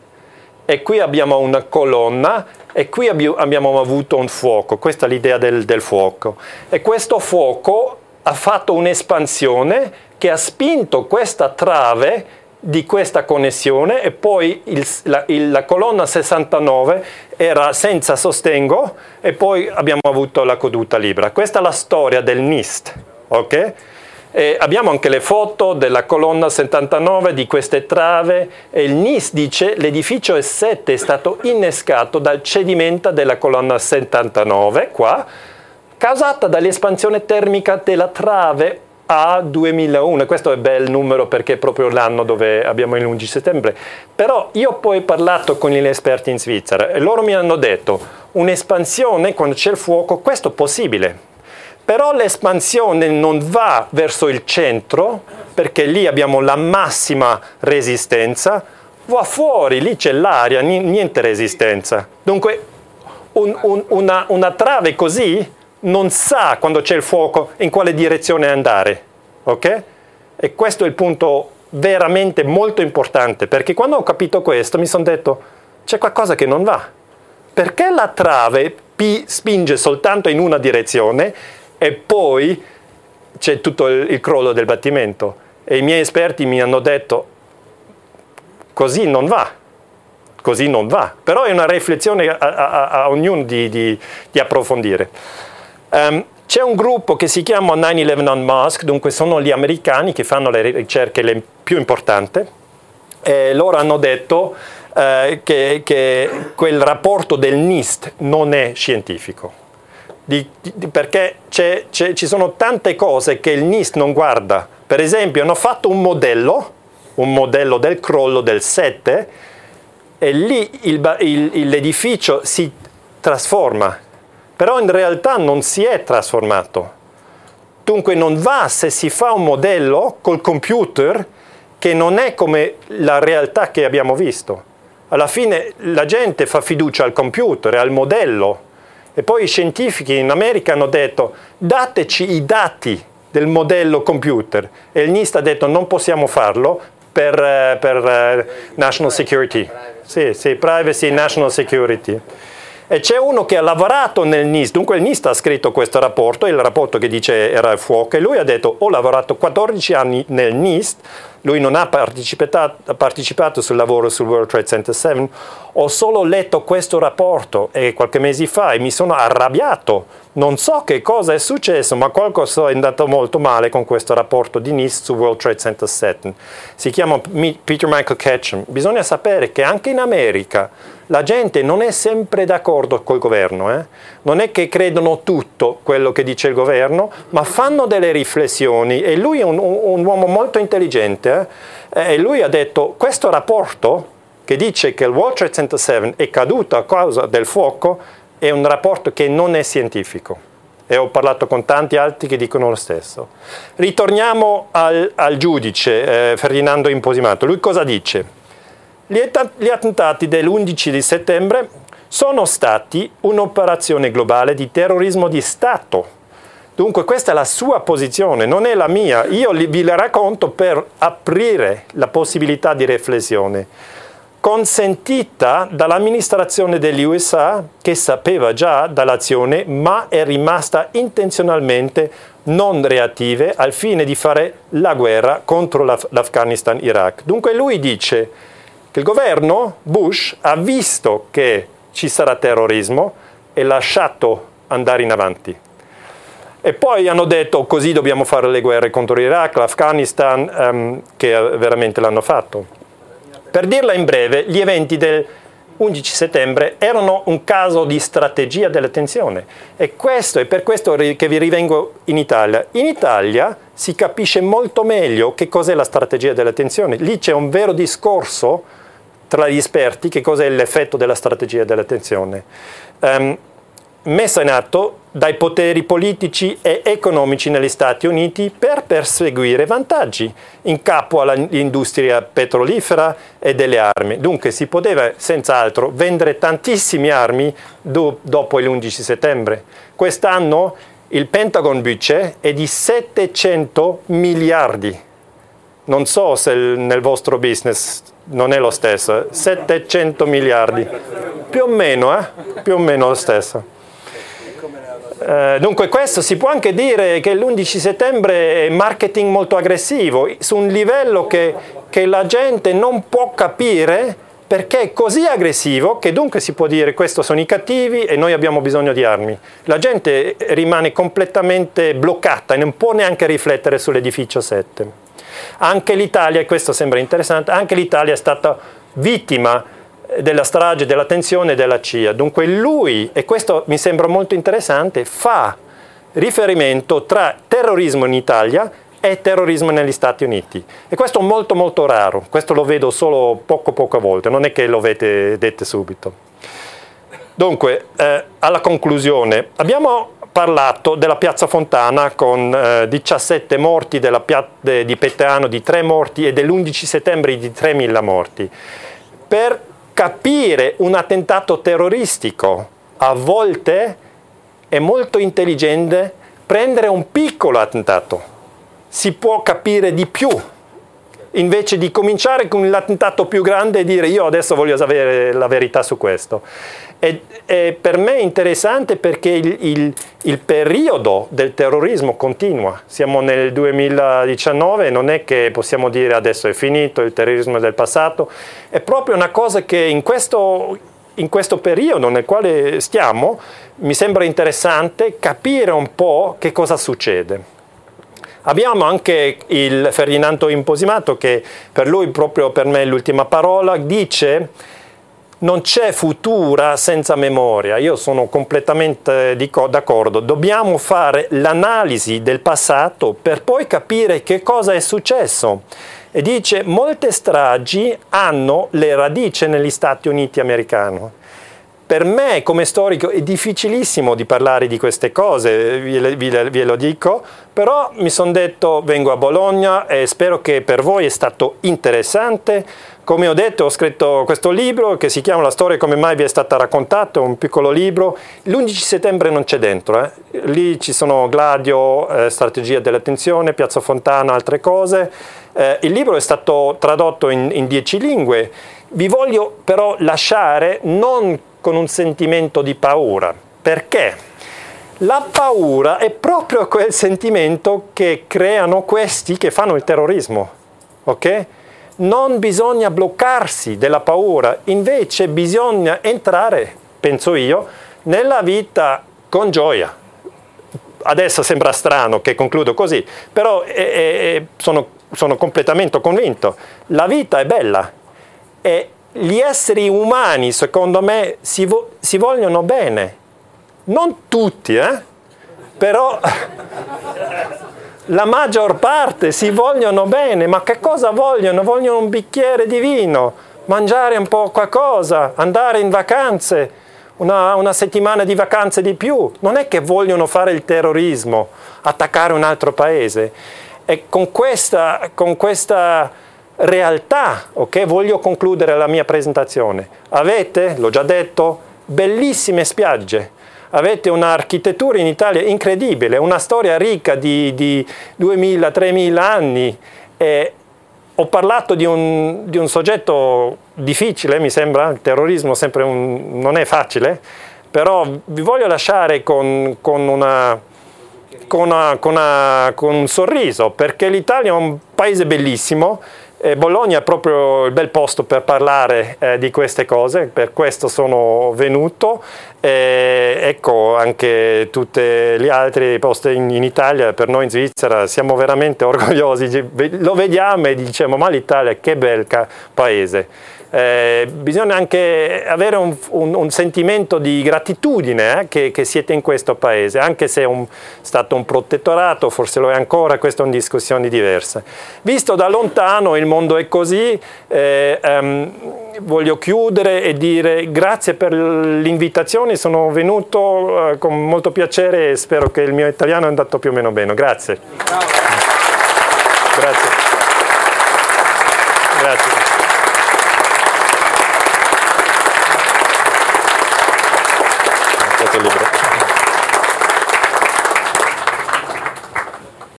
e qui abbiamo una colonna e qui abbiamo avuto un fuoco, questa è l'idea del, del fuoco. E questo fuoco ha fatto un'espansione che ha spinto questa trave di questa connessione e poi il, la, il, la, colonna 69 era senza sostengo e poi abbiamo avuto la caduta libera. Questa è la storia del NIST. Okay? abbiamo anche le foto della colonna 79 di queste trave e il NIST dice l'edificio E7 è stato innescato dal cedimento della colonna 79 qua causata dall'espansione termica della trave a 2001, questo è bel numero perché è proprio l'anno dove abbiamo il 11 settembre, però io ho poi parlato con gli esperti in Svizzera e loro mi hanno detto un'espansione quando c'è il fuoco, questo è possibile, però l'espansione non va verso il centro perché lì abbiamo la massima resistenza, va fuori, lì c'è l'aria, niente resistenza. Dunque un, un, una, una trave così non sa quando c'è il fuoco in quale direzione andare, ok? E questo è il punto veramente molto importante, perché quando ho capito questo mi sono detto c'è qualcosa che non va. Perché la trave P spinge soltanto in una direzione e poi c'è tutto il, il crollo del battimento? E i miei esperti mi hanno detto così non va, così non va. Però è una riflessione a, a, a ognuno di, di, di approfondire. Um, c'è un gruppo che si chiama 9-11 Unmasked, dunque sono gli americani che fanno le ricerche le più importanti, e loro hanno detto eh, che, che, quel rapporto del NIST non è scientifico, di, di, perché c'è, c'è, ci sono tante cose che il NIST non guarda. Per esempio hanno fatto un modello, un modello del crollo del 7, e lì il, il, l'edificio si trasforma però in realtà non si è trasformato. Dunque non va se si fa un modello col computer che non è come la realtà che abbiamo visto. Alla fine la gente fa fiducia al computer, al modello. E poi i scientifici in America hanno detto dateci i dati del modello computer. E il NIST ha detto non possiamo farlo per, eh, per uh, national security. Sì, sì, privacy, national security e c'è uno che ha lavorato nel NIST, dunque il NIST ha scritto questo rapporto, il rapporto che dice era il fuoco, e lui ha detto ho lavorato 14 anni nel NIST lui non ha partecipato, partecipato, sul lavoro sul World Trade Center 7, ho solo letto questo rapporto e qualche mese fa e mi sono arrabbiato. Non so che cosa è successo, ma qualcosa è andato molto male con questo rapporto di NIST sul World Trade Center 7. Si chiama Peter Michael Ketchum. Bisogna sapere che anche in America la gente non è sempre d'accordo col governo, eh? non è che credono tutto quello che dice il governo, ma fanno delle riflessioni e lui è un, un uomo molto intelligente eh? e lui ha detto questo rapporto che dice che il World Trade Center 7 è caduto a causa del fuoco è un rapporto che non è scientifico e ho parlato con tanti altri che dicono lo stesso. Ritorniamo al, al giudice eh, Ferdinando Imposimato, lui cosa dice? Gli attentati dell'11 di settembre sono stati un'operazione globale di terrorismo di Stato. Dunque questa è la sua posizione, non è la mia. Io vi la racconto per aprire la possibilità di riflessione, consentita dall'amministrazione degli USA che sapeva già dall'azione ma è rimasta intenzionalmente non reattive al fine di fare la guerra contro l'Afghanistan-Iraq. Dunque lui dice che il governo Bush ha visto che ci sarà terrorismo e lasciato andare in avanti. E poi hanno detto così dobbiamo fare le guerre contro l'Iraq, l'Afghanistan, um, che veramente l'hanno fatto. Per dirla in breve, gli eventi del 11 settembre erano un caso di strategia della tensione e questo è per questo che vi rivengo in Italia. In Italia si capisce molto meglio che cos'è la strategia della tensione. Lì c'è un vero discorso tra gli esperti che cos'è l'effetto della strategia dell'attenzione, um, messa in atto dai poteri politici e economici negli Stati Uniti per perseguire vantaggi in capo all'industria petrolifera e delle armi. Dunque si poteva senz'altro vendere tantissime armi do, dopo l'11 settembre. Quest'anno il Pentagon budget è di 700 miliardi. Non so se nel vostro business non è lo stesso, 700 miliardi, più o meno, eh? più o meno lo stesso. Eh, dunque questo si può anche dire che l'11 settembre è marketing molto aggressivo, su un livello che, che la gente non può capire perché è così aggressivo che dunque si può dire questi sono i cattivi e noi abbiamo bisogno di armi. La gente rimane completamente bloccata e non può neanche riflettere sull'edificio 7. Anche l'Italia, e questo sembra interessante, anche l'Italia è stata vittima della strage, della tensione della CIA. Dunque lui, e questo mi sembra molto interessante, fa riferimento tra terrorismo in Italia e terrorismo negli Stati Uniti. E questo è molto molto raro, questo lo vedo solo poco poco volte, non è che lo avete detto subito. Dunque, eh, alla conclusione, abbiamo parlato della piazza Fontana con eh, 17 morti pia- di Petteano di 3 morti e dell'11 settembre di 3.000 morti. Per capire un attentato terroristico a volte è molto intelligente prendere un piccolo attentato, si può capire di più invece di cominciare con l'attentato più grande e dire io adesso voglio sapere la verità su questo. E, e per me è interessante perché il, il, il, periodo del terrorismo continua. Siamo nel 2019, non è che possiamo dire adesso è finito, il terrorismo del passato, è proprio una cosa che in questo, in questo periodo nel quale stiamo mi sembra interessante capire un po' che cosa succede. Abbiamo anche il Ferdinando Imposimato che per lui, proprio per me, l'ultima parola, dice non c'è futura senza memoria, io sono completamente d'accordo, dobbiamo fare l'analisi del passato per poi capire che cosa è successo. E dice molte stragi hanno le radici negli Stati Uniti americani. Per me come storico è difficilissimo di parlare di queste cose, ve lo dico, però mi sono detto vengo a Bologna e spero che per voi è stato interessante come ho detto, ho scritto questo libro che si chiama La storia come mai vi è stata raccontata, un piccolo libro. L'11 settembre non c'è dentro, eh. lì ci sono Gladio, eh, Strategia dell'attenzione, Piazza Fontana, altre cose. Eh, il libro è stato tradotto in, in dieci lingue. Vi voglio però lasciare non con un sentimento di paura, perché? La paura è proprio quel sentimento che creano questi che fanno il terrorismo ok? Non bisogna bloccarsi della paura, invece bisogna entrare, penso io, nella vita con gioia. Adesso sembra strano che concludo così, però eh, eh, sono, sono completamente convinto. La vita è bella e gli esseri umani, secondo me, si, vo- si vogliono bene. Non tutti, eh? però la maggior parte si vogliono bene, ma che cosa vogliono? Vogliono un bicchiere di vino, mangiare un po' qualcosa, andare in vacanze, una, una, settimana di vacanze di più. Non è che vogliono fare il terrorismo, attaccare un altro paese. E con questa, con questa realtà, ok, voglio concludere la mia presentazione. Avete, l'ho già detto, bellissime spiagge avete un'architettura in Italia incredibile, una storia ricca di, di 2000-3000 anni. E ho parlato di un, di un, soggetto difficile, mi sembra, il terrorismo un, non è facile, però vi voglio lasciare con, con, una, con, una, con un sorriso, perché l'Italia è un paese bellissimo, eh, Bologna è proprio il bel posto per parlare eh, di queste cose, per questo sono venuto. Eh, ecco anche tutti gli altri posti in, in, Italia, per noi in Svizzera siamo veramente orgogliosi, lo vediamo e diciamo ma l'Italia che bel paese eh, bisogna anche avere un, un, un sentimento di gratitudine eh, che, che, siete in questo paese, anche se è un, stato un protettorato, forse lo è ancora, queste sono discussioni diverse. Visto da lontano il mondo è così, eh, ehm, voglio chiudere e dire grazie per l'invitazione, sono venuto eh, con molto piacere e spero che il mio italiano è andato più o meno bene. Grazie. Grazie.